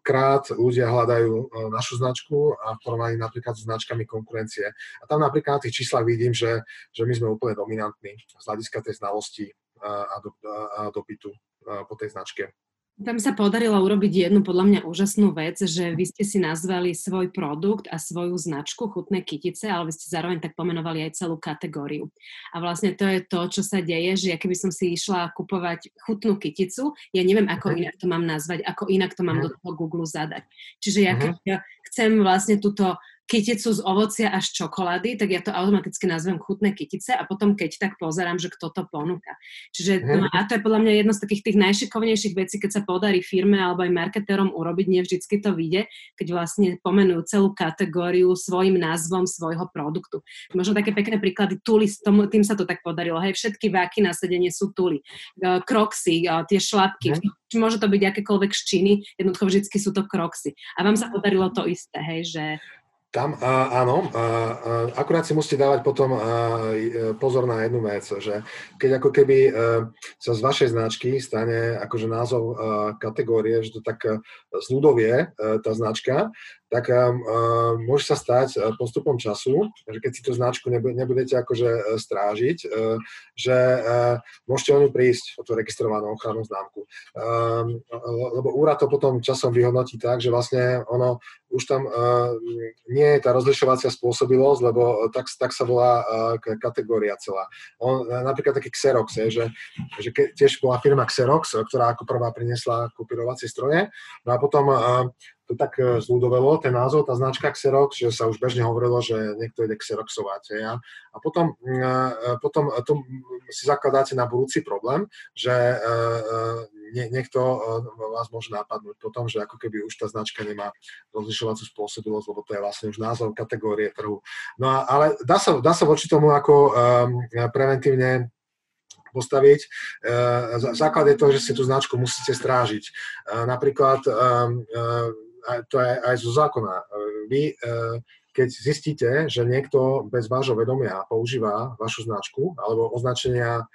krát ľudia hľadajú našu značku a v porovnaní napríklad s značkami konkurencie. A tam napríklad na tých číslach vidím, že, že my sme úplne dominantní z hľadiska tej znalosti a, do, a dopytu po tej značke. Tam sa podarilo urobiť jednu podľa mňa úžasnú vec, že vy ste si nazvali svoj produkt a svoju značku chutné kytice, ale vy ste zároveň tak pomenovali aj celú kategóriu. A vlastne to je to, čo sa deje, že ja keby som si išla kupovať chutnú kyticu, ja neviem, ako uh-huh. inak to mám nazvať, ako inak to mám uh-huh. do toho Google zadať. Čiže ja keď uh-huh. chcem vlastne túto kyticu z ovocia až čokolády, tak ja to automaticky nazvem chutné kytice a potom keď tak pozerám, že kto to ponúka. Čiže no, a to je podľa mňa jedno z takých tých najšikovnejších vecí, keď sa podarí firme alebo aj marketérom urobiť, nie vždycky to vyjde, keď vlastne pomenujú celú kategóriu svojim názvom svojho produktu. Možno také pekné príklady, tuly, tomu, tým sa to tak podarilo. Hej, všetky váky na sedenie sú tuly. Kroxy, tie šlapky, či môže to byť akékoľvek ščiny, jednoducho vždycky sú to kroxy. A vám sa podarilo to isté, hej, že tam a, áno, a, a, akurát si musíte dávať potom e, pozor na jednu vec, že keď ako keby e, sa z vašej značky stane akože názov a, kategórie, že to tak e, zľudovie tá značka, tak uh, môže sa stať uh, postupom času, že keď si tú značku nebudete akože uh, strážiť, uh, že uh, môžete o ňu prísť, o tú registrovanú ochrannú známku. Um, lebo úrad to potom časom vyhodnotí tak, že vlastne ono už tam uh, nie je tá rozlišovacia spôsobilosť, lebo tak, tak sa volá uh, kategória celá. On, napríklad taký Xerox, je, že, že ke, tiež bola firma Xerox, ktorá ako prvá priniesla kopírovacie stroje, no a potom uh, to tak e, zľudovelo, ten názov, tá značka Xerox, že sa už bežne hovorilo, že niekto ide Xeroxovať. Ja? A potom, e, e, potom to si zakladáte na budúci problém, že nie, niekto vás môže napadnúť potom, že ako keby už tá značka nemá rozlišovacú spôsobilosť, lebo to je vlastne už názov kategórie trhu. No a, ale dá sa, dá sa voči tomu ako um, preventívne postaviť. Základ je to, že si tú značku musíte strážiť. Napríklad to je aj zo zákona. Vy, e, keď zistíte, že niekto bez vášho vedomia používa vašu značku alebo označenia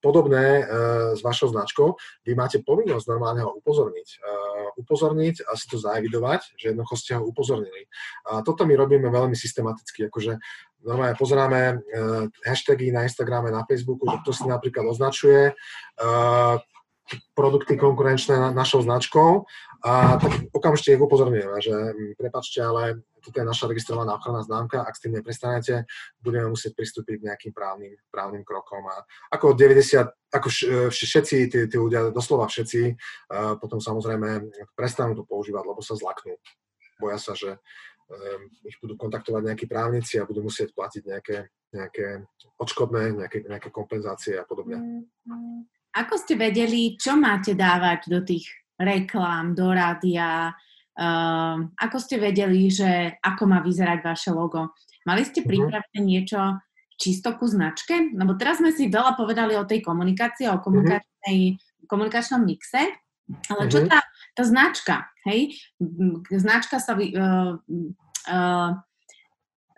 podobné e, s vašou značkou, vy máte povinnosť normálne ho upozorniť. E, upozorniť a si to zaevidovať, že jednoducho ste ho upozornili. A toto my robíme veľmi systematicky, akože normálne pozeráme hashtagy na Instagrame, na Facebooku, že kto si napríklad označuje produkty konkurenčné našou značkou a tak okamžite ich upozorňujeme, že mm, prepačte, ale toto je naša registrovaná ochranná známka, ak s tým neprestanete, budeme musieť pristúpiť k nejakým právnym, právnym krokom. A ako 90, ako všetci tí, tí ľudia, doslova všetci, a potom samozrejme prestanú to používať, lebo sa zlaknú. Boja sa, že um, ich budú kontaktovať nejakí právnici a budú musieť platiť nejaké, nejaké odškodné, nejaké, nejaké kompenzácie a podobne. Mm, mm. Ako ste vedeli, čo máte dávať do tých reklám, do rádia? Uh, ako ste vedeli, že ako má vyzerať vaše logo? Mali ste mhm. pripravené uh-huh. niečo čisto ku značke? Lebo teraz sme si veľa povedali o tej komunikácii, o mhm. komunikačnej, uh-huh. komunikačnom mixe, ale čo tá, tá značka? Hej? Značka sa... Uh, uh,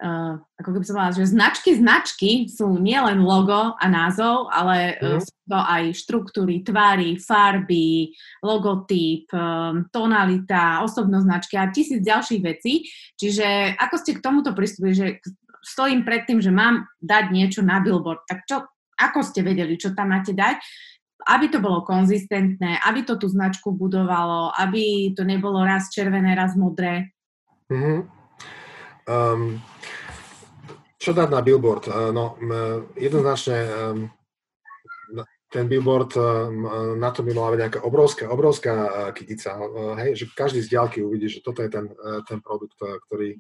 uh, ako keby som povedala, že značky značky sú nielen logo a názov, ale mm. uh, sú to aj štruktúry, tvary, farby, logotyp, um, tonalita, osobnosť značky a tisíc ďalších vecí. Čiže ako ste k tomuto pristúpili, že stojím pred tým, že mám dať niečo na billboard, tak čo, ako ste vedeli, čo tam máte dať? aby to bolo konzistentné, aby to tú značku budovalo, aby to nebolo raz červené, raz modré. Mm-hmm. Um, čo dať na billboard? Uh, no, jednoznačne um, ten billboard, um, na to by mala byť nejaká obrovská, obrovská uh, kytica, hej, že každý z diálky uvidí, že toto je ten, ten produkt, ktorý,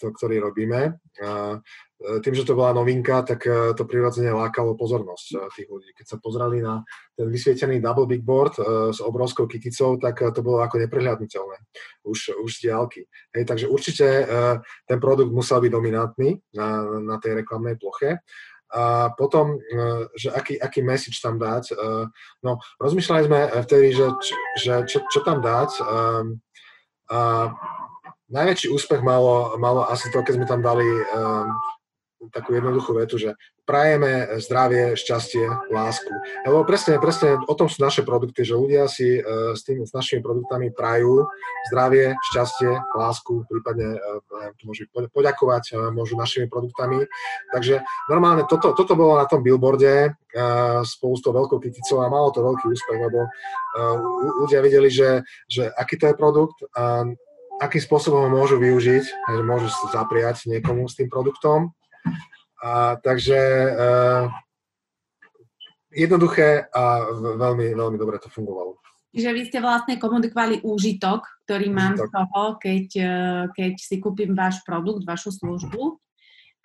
ktorý robíme. Tým, že to bola novinka, tak to prirodzene lákalo pozornosť tých ľudí. Keď sa pozreli na ten vysvietený double big board s obrovskou kyticou, tak to bolo ako neprehľadnutelné už, už z diálky. Hej, takže určite ten produkt musel byť dominantný na, na tej reklamnej ploche. A potom, že aký, aký message tam dať. No, rozmýšľali sme vtedy, že, že čo, čo tam dať. A najväčší úspech malo, malo asi to, keď sme tam dali takú jednoduchú vetu, že prajeme zdravie, šťastie, lásku. Lebo presne, presne o tom sú naše produkty, že ľudia si uh, s, tým, s našimi produktami prajú zdravie, šťastie, lásku, prípadne uh, môžu poďakovať, uh, môžu našimi produktami. Takže normálne toto, toto bolo na tom billboarde spolu s tou veľkou kyticou a malo to veľký úspech, lebo ľudia videli, že, že aký to je produkt a akým spôsobom ho môžu využiť, že môžu zapriať niekomu s tým produktom. A, takže uh, jednoduché a veľmi, veľmi dobre to fungovalo. Čiže vy ste vlastne komunikovali úžitok, ktorý mám úžitok. z toho, keď, e, keď si kúpim váš produkt, vašu službu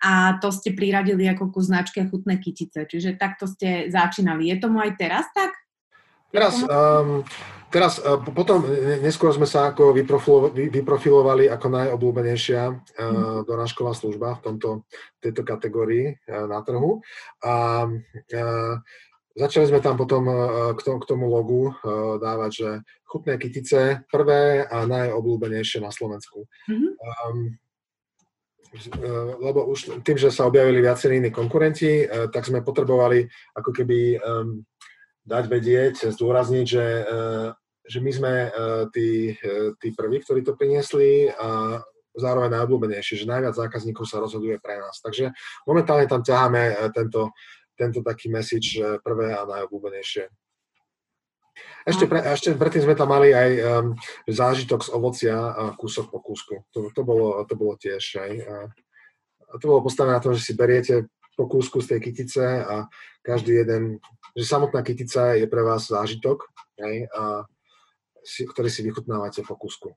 a to ste priradili ako ku značke chutné kytice. Čiže takto ste začínali. Je tomu aj teraz tak? Teraz, um, Teraz e, potom e, neskôr sme sa ako vyprofilovali ako najobľúbenejšia e, mhm. donášková služba v tomto, tejto kategórii na trhu. A začali sme tam potom k tomu logu dávať, že chutné kytice prvé a najobľúbenejšie na Slovensku. Mm-hmm. Um, lebo už tým, že sa objavili viacerí iní konkurenti, tak sme potrebovali ako keby um, dať vedieť, zdôrazniť, že že my sme uh, tí, uh, tí prví, ktorí to priniesli a zároveň najobľúbenejší, že najviac zákazníkov sa rozhoduje pre nás. Takže momentálne tam ťaháme uh, tento, tento taký message uh, prvé a najobľúbenejšie. Ešte, pre, ešte predtým sme tam mali aj um, zážitok z ovocia a kúsok po kúsku. To, to, bolo, to bolo tiež aj. A to bolo postavené na tom, že si beriete po kúsku z tej kytice a každý jeden, že samotná kytica je pre vás zážitok. Aj, a si, ktorý si vychutnávate po kúsku.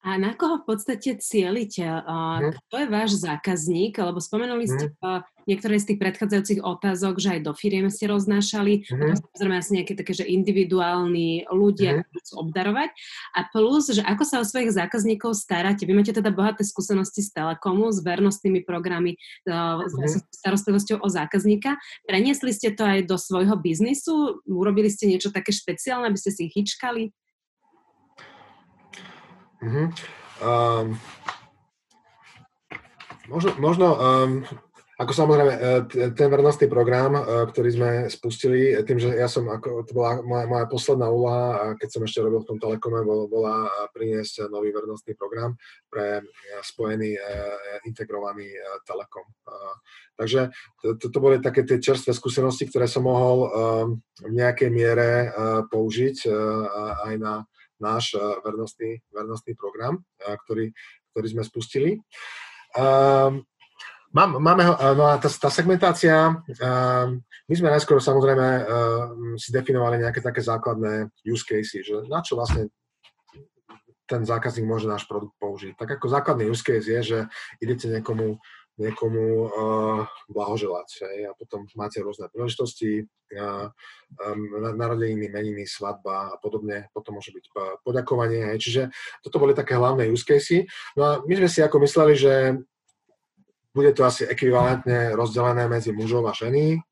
A na koho v podstate cieľite? Hmm. Kto je váš zákazník? Lebo spomenuli ste hmm. niektoré z tých predchádzajúcich otázok, že aj do firiem ste roznášali. Hmm. Samozrejme asi nejaké také, že individuálni ľudia chcú obdarovať. A plus, že ako sa o svojich zákazníkov staráte? Vy máte teda bohaté skúsenosti z Telekomu, s vernostnými programy, hmm. s starostlivosťou o zákazníka. Preniesli ste to aj do svojho biznisu? Urobili ste niečo také špeciálne, aby ste si ich hyčkali? Mm-hmm. Um, možno, možno um, ako samozrejme, e, ten vernostný program, e, ktorý sme spustili, e, tým, že ja som, ako, to bola moja, moja posledná úloha, keď som ešte robil v tom Telekome, bol, bola priniesť nový vernostný program pre spojený integrovaný Telekom. Takže to, to boli také tie čerstvé skúsenosti, ktoré som mohol v nejakej miere použiť aj na náš eh, vernostný, vernostný program, eh, ktorý, ktorý sme spustili. Um, mám, máme eh, no tá, tá segmentácia, um, my sme najskôr samozrejme um, si definovali nejaké také základné use cases, že na čo vlastne ten zákazník môže náš produkt použiť. Tak ako základný use case je, že idete niekomu niekomu uh, blahoželať. Hej? A potom máte rôzne príležitosti, uh, um, narodeniny, meniny, svadba a podobne. Potom môže byť poďakovanie. Hej? Čiže toto boli také hlavné use casey. No a my sme si ako mysleli, že bude to asi ekvivalentne rozdelené medzi mužov a ženy,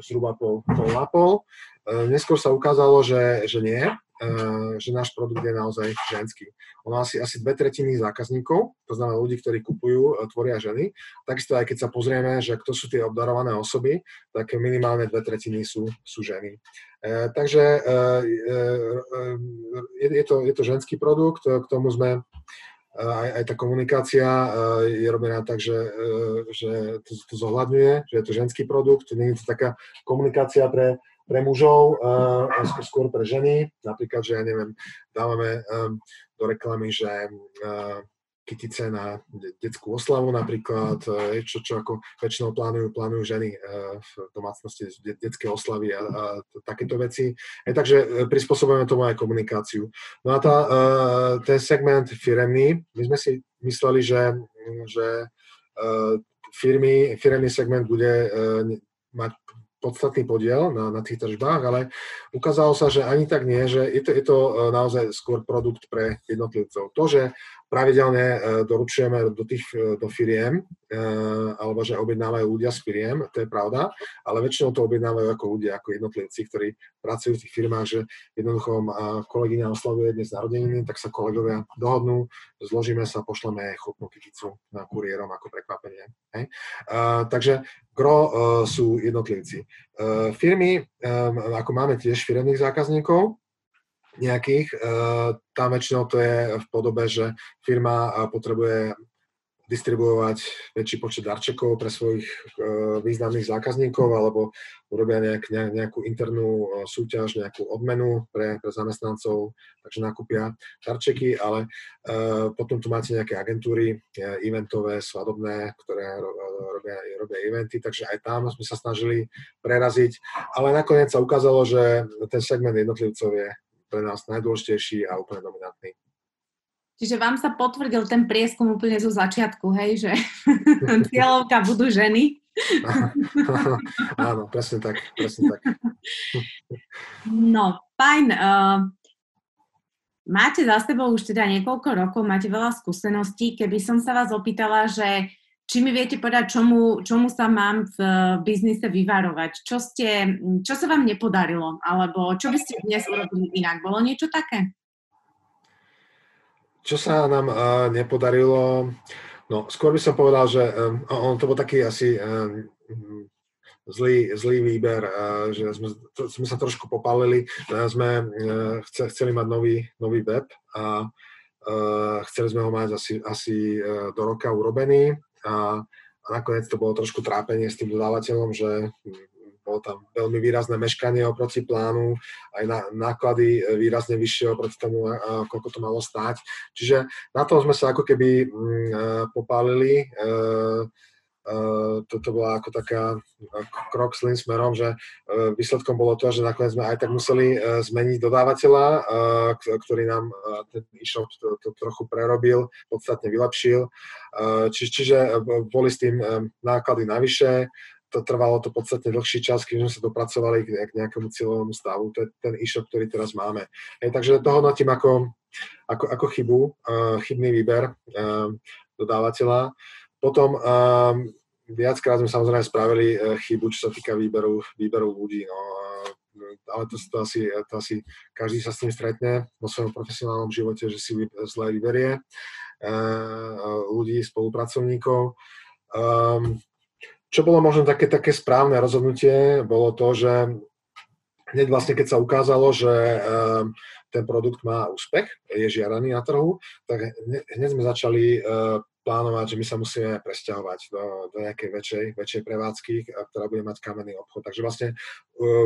zhruba pol, pol na pol. Uh, neskôr sa ukázalo, že, že nie, Eh, že náš produkt je naozaj ženský. Ono asi, asi dve tretiny zákazníkov, to znamená ľudí, ktorí kupujú, eh, tvoria ženy. Takisto aj keď sa pozrieme, že kto sú tie obdarované osoby, tak minimálne dve tretiny sú, sú ženy. E, takže e, e, je, to, je to ženský produkt, k tomu sme aj, aj tá komunikácia je robená tak, že, že to, to zohľadňuje, že je to ženský produkt, nie je to taká komunikácia pre pre mužov, uh, skôr pre ženy. Napríklad, že ja neviem, dávame do reklamy, že uh, kytice na detskú oslavu napríklad, uh, čo, čo ako väčšinou plánujú, plánujú ženy v domácnosti, de, detské oslavy a, a takéto veci. Aj takže prispôsobujeme tomu aj komunikáciu. No a tá, ten segment firemný, my sme si mysleli, že, že firmy, firemný segment bude mať podstatný podiel na, na tých tržbách, ale ukázalo sa, že ani tak nie, že je to, je to naozaj skôr produkt pre jednotlivcov. To, že pravidelne e, doručujeme do tých e, do firiem, e, alebo že objednávajú ľudia z firiem, to je pravda, ale väčšinou to objednávajú ako ľudia, ako jednotlivci, ktorí pracujú v tých firmách, že jednoducho kolegyňa oslavuje dnes narodeniny, tak sa kolegovia dohodnú, zložíme sa, pošleme chopnú kyticu na kuriérom ako prekvapenie. Hej? takže gro sú jednotlivci. Firmy, ako máme tiež firemných zákazníkov, nejakých. Tam väčšinou to je v podobe, že firma potrebuje distribuovať väčší počet darčekov pre svojich významných zákazníkov alebo urobia nejak, nejakú internú súťaž, nejakú odmenu pre, pre zamestnancov, takže nakúpia darčeky, ale potom tu máte nejaké agentúry eventové, svadobné, ktoré robia, robia eventy, takže aj tam sme sa snažili preraziť, ale nakoniec sa ukázalo, že ten segment jednotlivcov je pre nás najdôležitejší a úplne dominantný. Čiže vám sa potvrdil ten prieskum úplne zo začiatku, hej, že cieľovka budú ženy. Áno, presne tak, presne tak. No, fajn. Uh, máte za sebou už teda niekoľko rokov, máte veľa skúseností. Keby som sa vás opýtala, že či mi viete povedať, čomu, čomu sa mám v biznise vyvarovať? Čo, ste, čo sa vám nepodarilo? Alebo čo by ste dnes urobili inak? Bolo niečo také? Čo sa nám uh, nepodarilo? No, skôr by som povedal, že um, on to bol taký asi um, zlý, zlý výber, uh, že sme, to, sme sa trošku popálili. Uh, sme uh, chceli mať nový, nový web a uh, chceli sme ho mať asi, asi uh, do roka urobený a, a nakoniec to bolo trošku trápenie s tým dodávateľom, že bolo tam veľmi výrazné meškanie oproti plánu, aj na, náklady e, výrazne vyššie oproti tomu, koľko to malo stáť. Čiže na tom sme sa ako keby mm, e, popálili. E, toto bola ako taká krok zlým smerom, že výsledkom bolo to, že nakoniec sme aj tak museli zmeniť dodávateľa, ktorý nám ten e-shop to, to trochu prerobil, podstatne vylepšil. Či, čiže boli s tým náklady navyše, to trvalo to podstatne dlhší čas, kým sme sa dopracovali k nejakému cieľovému stavu. To je ten e-shop, ktorý teraz máme. Hej, takže to hodnotím ako, ako, ako chybu, chybný výber dodávateľa. Potom um, viackrát sme samozrejme spravili uh, chybu, čo sa týka výberu, výberu ľudí. No, ale to, to, asi, to asi každý sa s tým stretne vo svojom profesionálnom živote, že si zle vyberie ľudí, spolupracovníkov. Um, čo bolo možno také, také správne rozhodnutie, bolo to, že hneď vlastne, keď sa ukázalo, že um, ten produkt má úspech, je žiadaný na trhu, tak hneď sme začali uh, plánovať, že my sa musíme presťahovať do, do nejakej väčšej, väčšej prevádzky, ktorá bude mať kamenný obchod. Takže vlastne e,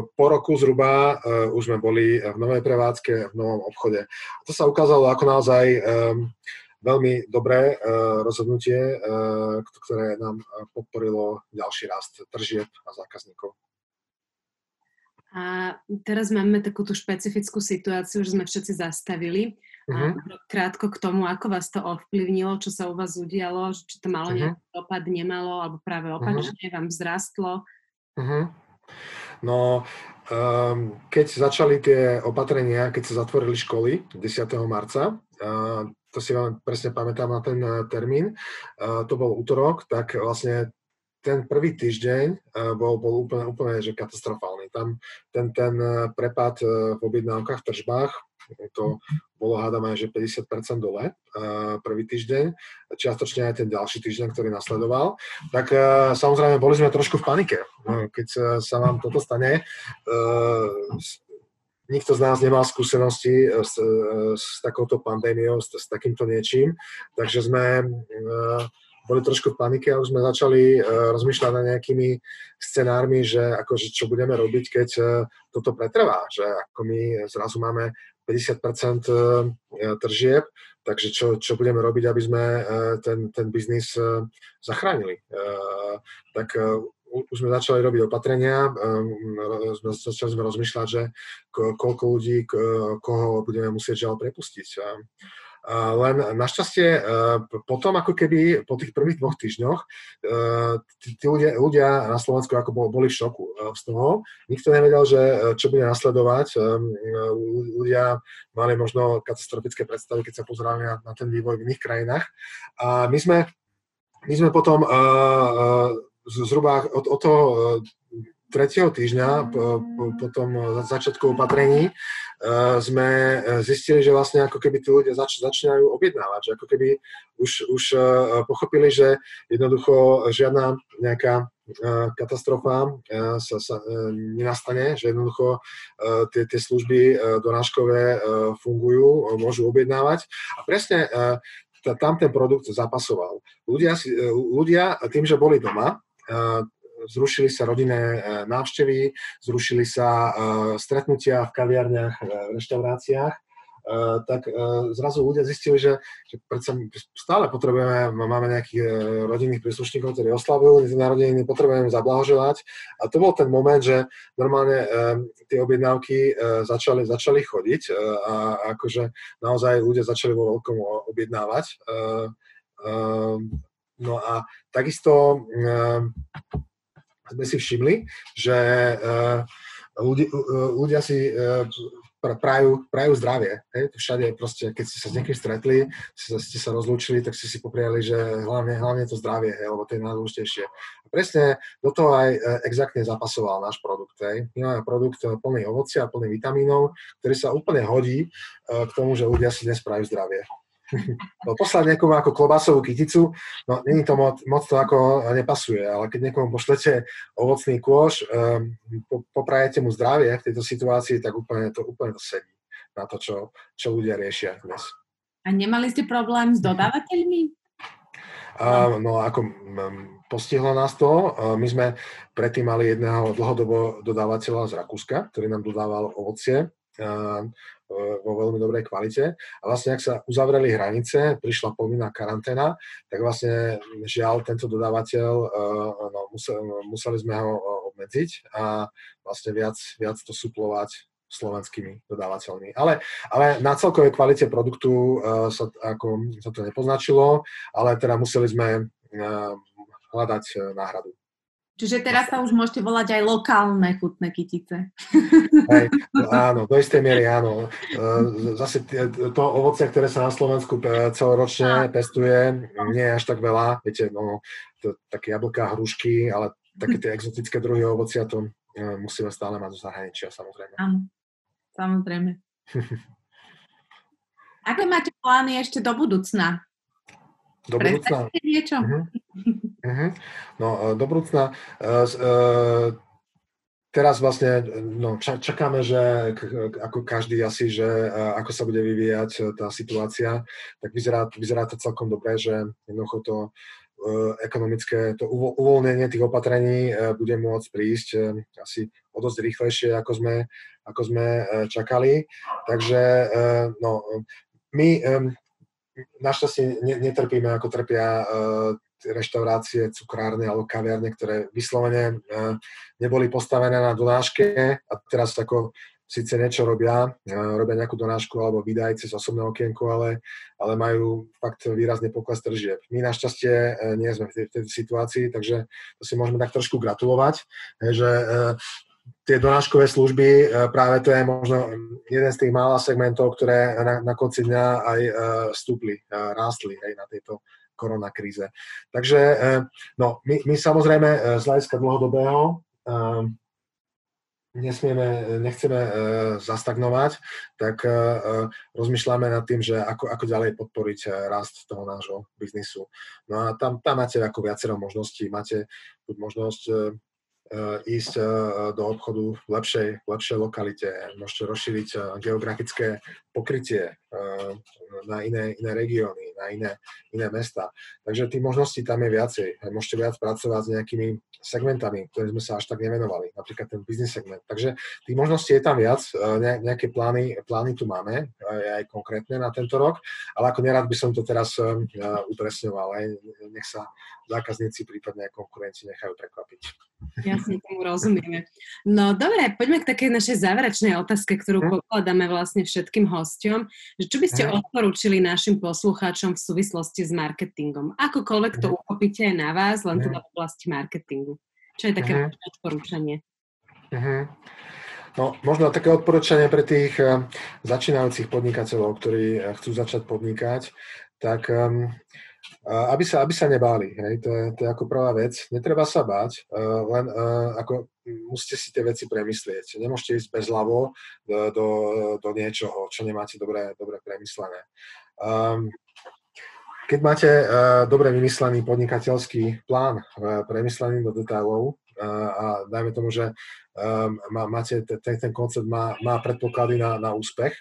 po roku zhruba e, už sme boli v novej prevádzke, v novom obchode. A to sa ukázalo ako naozaj um, veľmi dobré rozhodnutie, ktoré nám podporilo ďalší rast tržieb a zákazníkov. A teraz máme takú tú špecifickú situáciu, že sme všetci zastavili. Uh-huh. A krátko k tomu, ako vás to ovplyvnilo, čo sa u vás udialo, či to malo uh-huh. nejaký dopad, nemalo, alebo práve opačne uh-huh. vám vzrastlo? Uh-huh. No, um, keď začali tie opatrenia, keď sa zatvorili školy 10. marca, uh, to si vám presne pamätám na ten uh, termín, uh, to bol útorok, tak vlastne ten prvý týždeň uh, bol, bol úplne, úplne že katastrofálny. Tam ten, ten prepad v objednávkach, v tržbách to bolo hádam aj, že 50% dole prvý týždeň, čiastočne aj ten ďalší týždeň, ktorý nasledoval. Tak samozrejme boli sme trošku v panike, keď sa, vám toto stane. Nikto z nás nemal skúsenosti s, s takouto pandémiou, s, s takýmto niečím, takže sme boli trošku v panike a už sme začali uh, rozmýšľať nad nejakými scenármi, že akože čo budeme robiť, keď uh, toto pretrvá, že ako my zrazu máme 50% eh, tržieb, takže čo, čo budeme robiť, aby sme ten, ten biznis zachránili. Tak už sme začali robiť opatrenia, začali sme rozmýšľať, že koľko ľudí, koho budeme musieť žiaľ prepustiť. Len našťastie potom ako keby po tých prvých dvoch týždňoch tí, tí ľudia, ľudia na Slovensku ako boli v šoku z toho. Nikto nevedel, že čo bude nasledovať. Ľudia mali možno katastrofické predstavy, keď sa pozerali na, na ten vývoj v iných krajinách. A my sme, my sme potom zhruba od, od toho tretieho týždňa po, po, po tom začiatku opatrení uh, sme e, zistili, že vlastne ako keby tí ľudia zač, začínajú objednávať, že ako keby už, už uh, pochopili, že jednoducho žiadna nejaká uh, katastrofa sa, sa nenastane, že jednoducho tie, tie služby donáškové uh, fungujú, môžu objednávať a presne tam ten produkt zapasoval. Ľudia, ľudia tým, že boli doma, zrušili sa rodinné e, návštevy, zrušili sa e, stretnutia v kaviarniach, e, v reštauráciách, tak zrazu ľudia zistili, že, že predsa stále potrebujeme, máme nejakých rodinných príslušníkov, ktorí oslavujú narodeniny, potrebujeme zablahoželať. A to bol ten moment, že normálne tie objednávky začali, začali chodiť a akože naozaj ľudia začali vo veľkom objednávať. No a takisto sme si všimli, že uh, ľudia, uh, ľudia si uh, prajú, prajú zdravie. Hej? Všade proste, keď ste sa s niekým stretli, ste sa, ste sa rozlúčili, tak ste si popriali, že hlavne, hlavne to zdravie, hej? lebo to je najdôležitejšie. A presne do toho aj exaktne zapasoval náš produkt. Hej? My máme produkt plný ovocia plný vitamínov, ktorý sa úplne hodí k tomu, že ľudia si dnes prajú zdravie. No, poslať niekomu ako klobásovú kyticu, no není to moc, moc to ako nepasuje, ale keď niekomu pošlete ovocný kôš, um, po, poprajete mu zdravie v tejto situácii, tak úplne to, úplne to sedí na to, čo, čo ľudia riešia dnes. A nemali ste problém s dodávateľmi? Uh, no ako um, postihlo nás to, uh, my sme predtým mali jedného dlhodobo dodávateľa z Rakúska, ktorý nám dodával ovocie, uh, vo veľmi dobrej kvalite. A vlastne, ak sa uzavreli hranice, prišla povinná karanténa, tak vlastne žiaľ tento dodávateľ, eh, no, museli, sme ho eh, obmedziť a vlastne viac, viac to suplovať slovenskými dodávateľmi. Ale, ale na celkovej kvalite produktu sa, ako, sa to nepoznačilo, ale teda museli sme hľadať náhradu. Čiže teraz sa už môžete volať aj lokálne chutné kytice. Hej, áno, do istej miery áno. E, zase to ovoce, ktoré sa na Slovensku e, celoročne pestuje, nie je až tak veľa. Viete, no, to, také jablká, hrušky, ale také tie exotické druhy ovocia, to e, musíme stále mať zo zahraničia, samozrejme. Áno, samozrejme. Aké máte plány ešte do budúcna? Do budúcna? niečo? Uh-huh. Uh-huh. No, e, do budúcna. Uh, uh, teraz vlastne no, čakáme, že ako každý asi, že ako sa bude vyvíjať tá situácia, tak vyzerá, vyzerá to celkom dobre, že jednoducho to ekonomické, to uvoľnenie tých opatrení bude môcť prísť asi o dosť rýchlejšie, ako sme, ako sme čakali. Takže no, my našťastie netrpíme, ako trpia uh, reštaurácie, cukrárne alebo kaviarne, ktoré vyslovene uh, neboli postavené na donáške a teraz ako síce niečo robia, uh, robia nejakú donášku alebo vydaj cez osobné okienko, ale, ale majú fakt výrazne pokles tržieb. My našťastie nie sme v tej, tej situácii, takže to si môžeme tak trošku gratulovať, že tie donáškové služby, e, práve to je možno jeden z tých mála segmentov, ktoré na, na konci dňa aj uh, stúpli, uh, rástli aj na tejto koronakríze. Takže no, my, my samozrejme z hľadiska dlhodobého nesmieme, nechceme zastagnovať, tak rozmýšľame nad tým, že ako, ako ďalej podporiť rast toho nášho biznisu. No a tam, tam máte ako viacero možností. Máte buď možnosť ísť eh, do obchodu v lepšej, lepšej lokalite, môžete rozšíriť eh, geografické pokrytie na iné, iné regióny, na iné, iné mesta. Takže tých možností tam je viacej. Môžete viac pracovať s nejakými segmentami, ktoré sme sa až tak nevenovali, napríklad ten business segment. Takže tých možností je tam viac, nejaké plány, plány tu máme, aj konkrétne na tento rok, ale ako nerad by som to teraz upresňoval, aj nech sa zákazníci, prípadne aj konkurenci nechajú prekvapiť. Jasne, tomu rozumieme. No dobre, poďme k takej našej záverečnej otázke, ktorú hm? pokladáme vlastne všetkým hostom čo by ste odporúčili našim poslucháčom v súvislosti s marketingom? Akokoľvek to uchopíte aj na vás, len teda v oblasti marketingu. Čo je také uh-huh. odporúčanie? Uh-huh. No, možno také odporúčanie pre tých uh, začínajúcich podnikateľov, ktorí uh, chcú začať podnikať, tak um, aby, sa, aby sa nebáli. Hej? To, je, to je ako prvá vec. Netreba sa báť, uh, len uh, ako musíte si tie veci premyslieť. Nemôžete ísť bez hlavo do, do, do niečoho, čo nemáte dobre, dobre premyslené. Um, keď máte uh, dobre vymyslený podnikateľský plán, uh, premyslený do detailov uh, a dajme tomu, že um, má, máte ten, ten koncept má, má predpoklady na, na úspech,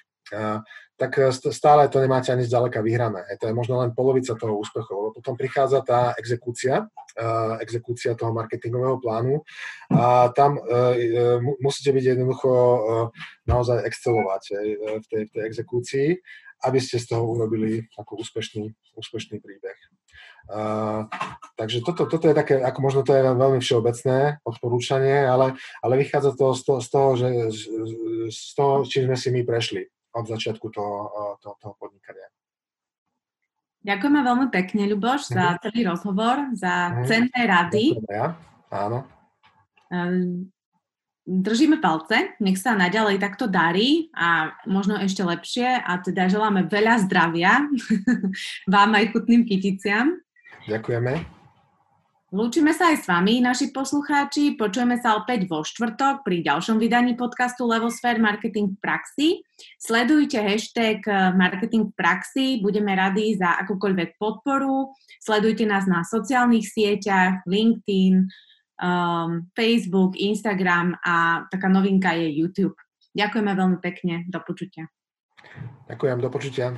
tak stále to nemáte ani zďaleka vyhrané. To je možno len polovica toho úspechu, potom prichádza tá exekúcia, uh, exekúcia toho marketingového plánu a tam musíte byť jednoducho naozaj excelovať v tej, v tej exekúcii, aby ste z toho urobili ako úspešný, úspešný príbeh. Uh, takže toto, toto je také, ako možno to je veľmi všeobecné odporúčanie, ale, ale vychádza to z toho, z toho, že, z toho, čím sme si my prešli od začiatku toho, toho, toho podnikania. Ďakujeme veľmi pekne, Ľuboš, za mhm. celý rozhovor, za mm. cenné rady. Ja. Áno. Ehm, držíme palce, nech sa naďalej takto darí a možno ešte lepšie a teda želáme veľa zdravia vám aj chutným kyticiam. Ďakujeme. Lúčime sa aj s vami, naši poslucháči. Počujeme sa opäť vo štvrtok pri ďalšom vydaní podcastu Levosphere Marketing v praxi. Sledujte hashtag Marketing v praxi, budeme radi za akúkoľvek podporu. Sledujte nás na sociálnych sieťach, LinkedIn, um, Facebook, Instagram a taká novinka je YouTube. Ďakujeme veľmi pekne, do počutia. Ďakujem, do počutia.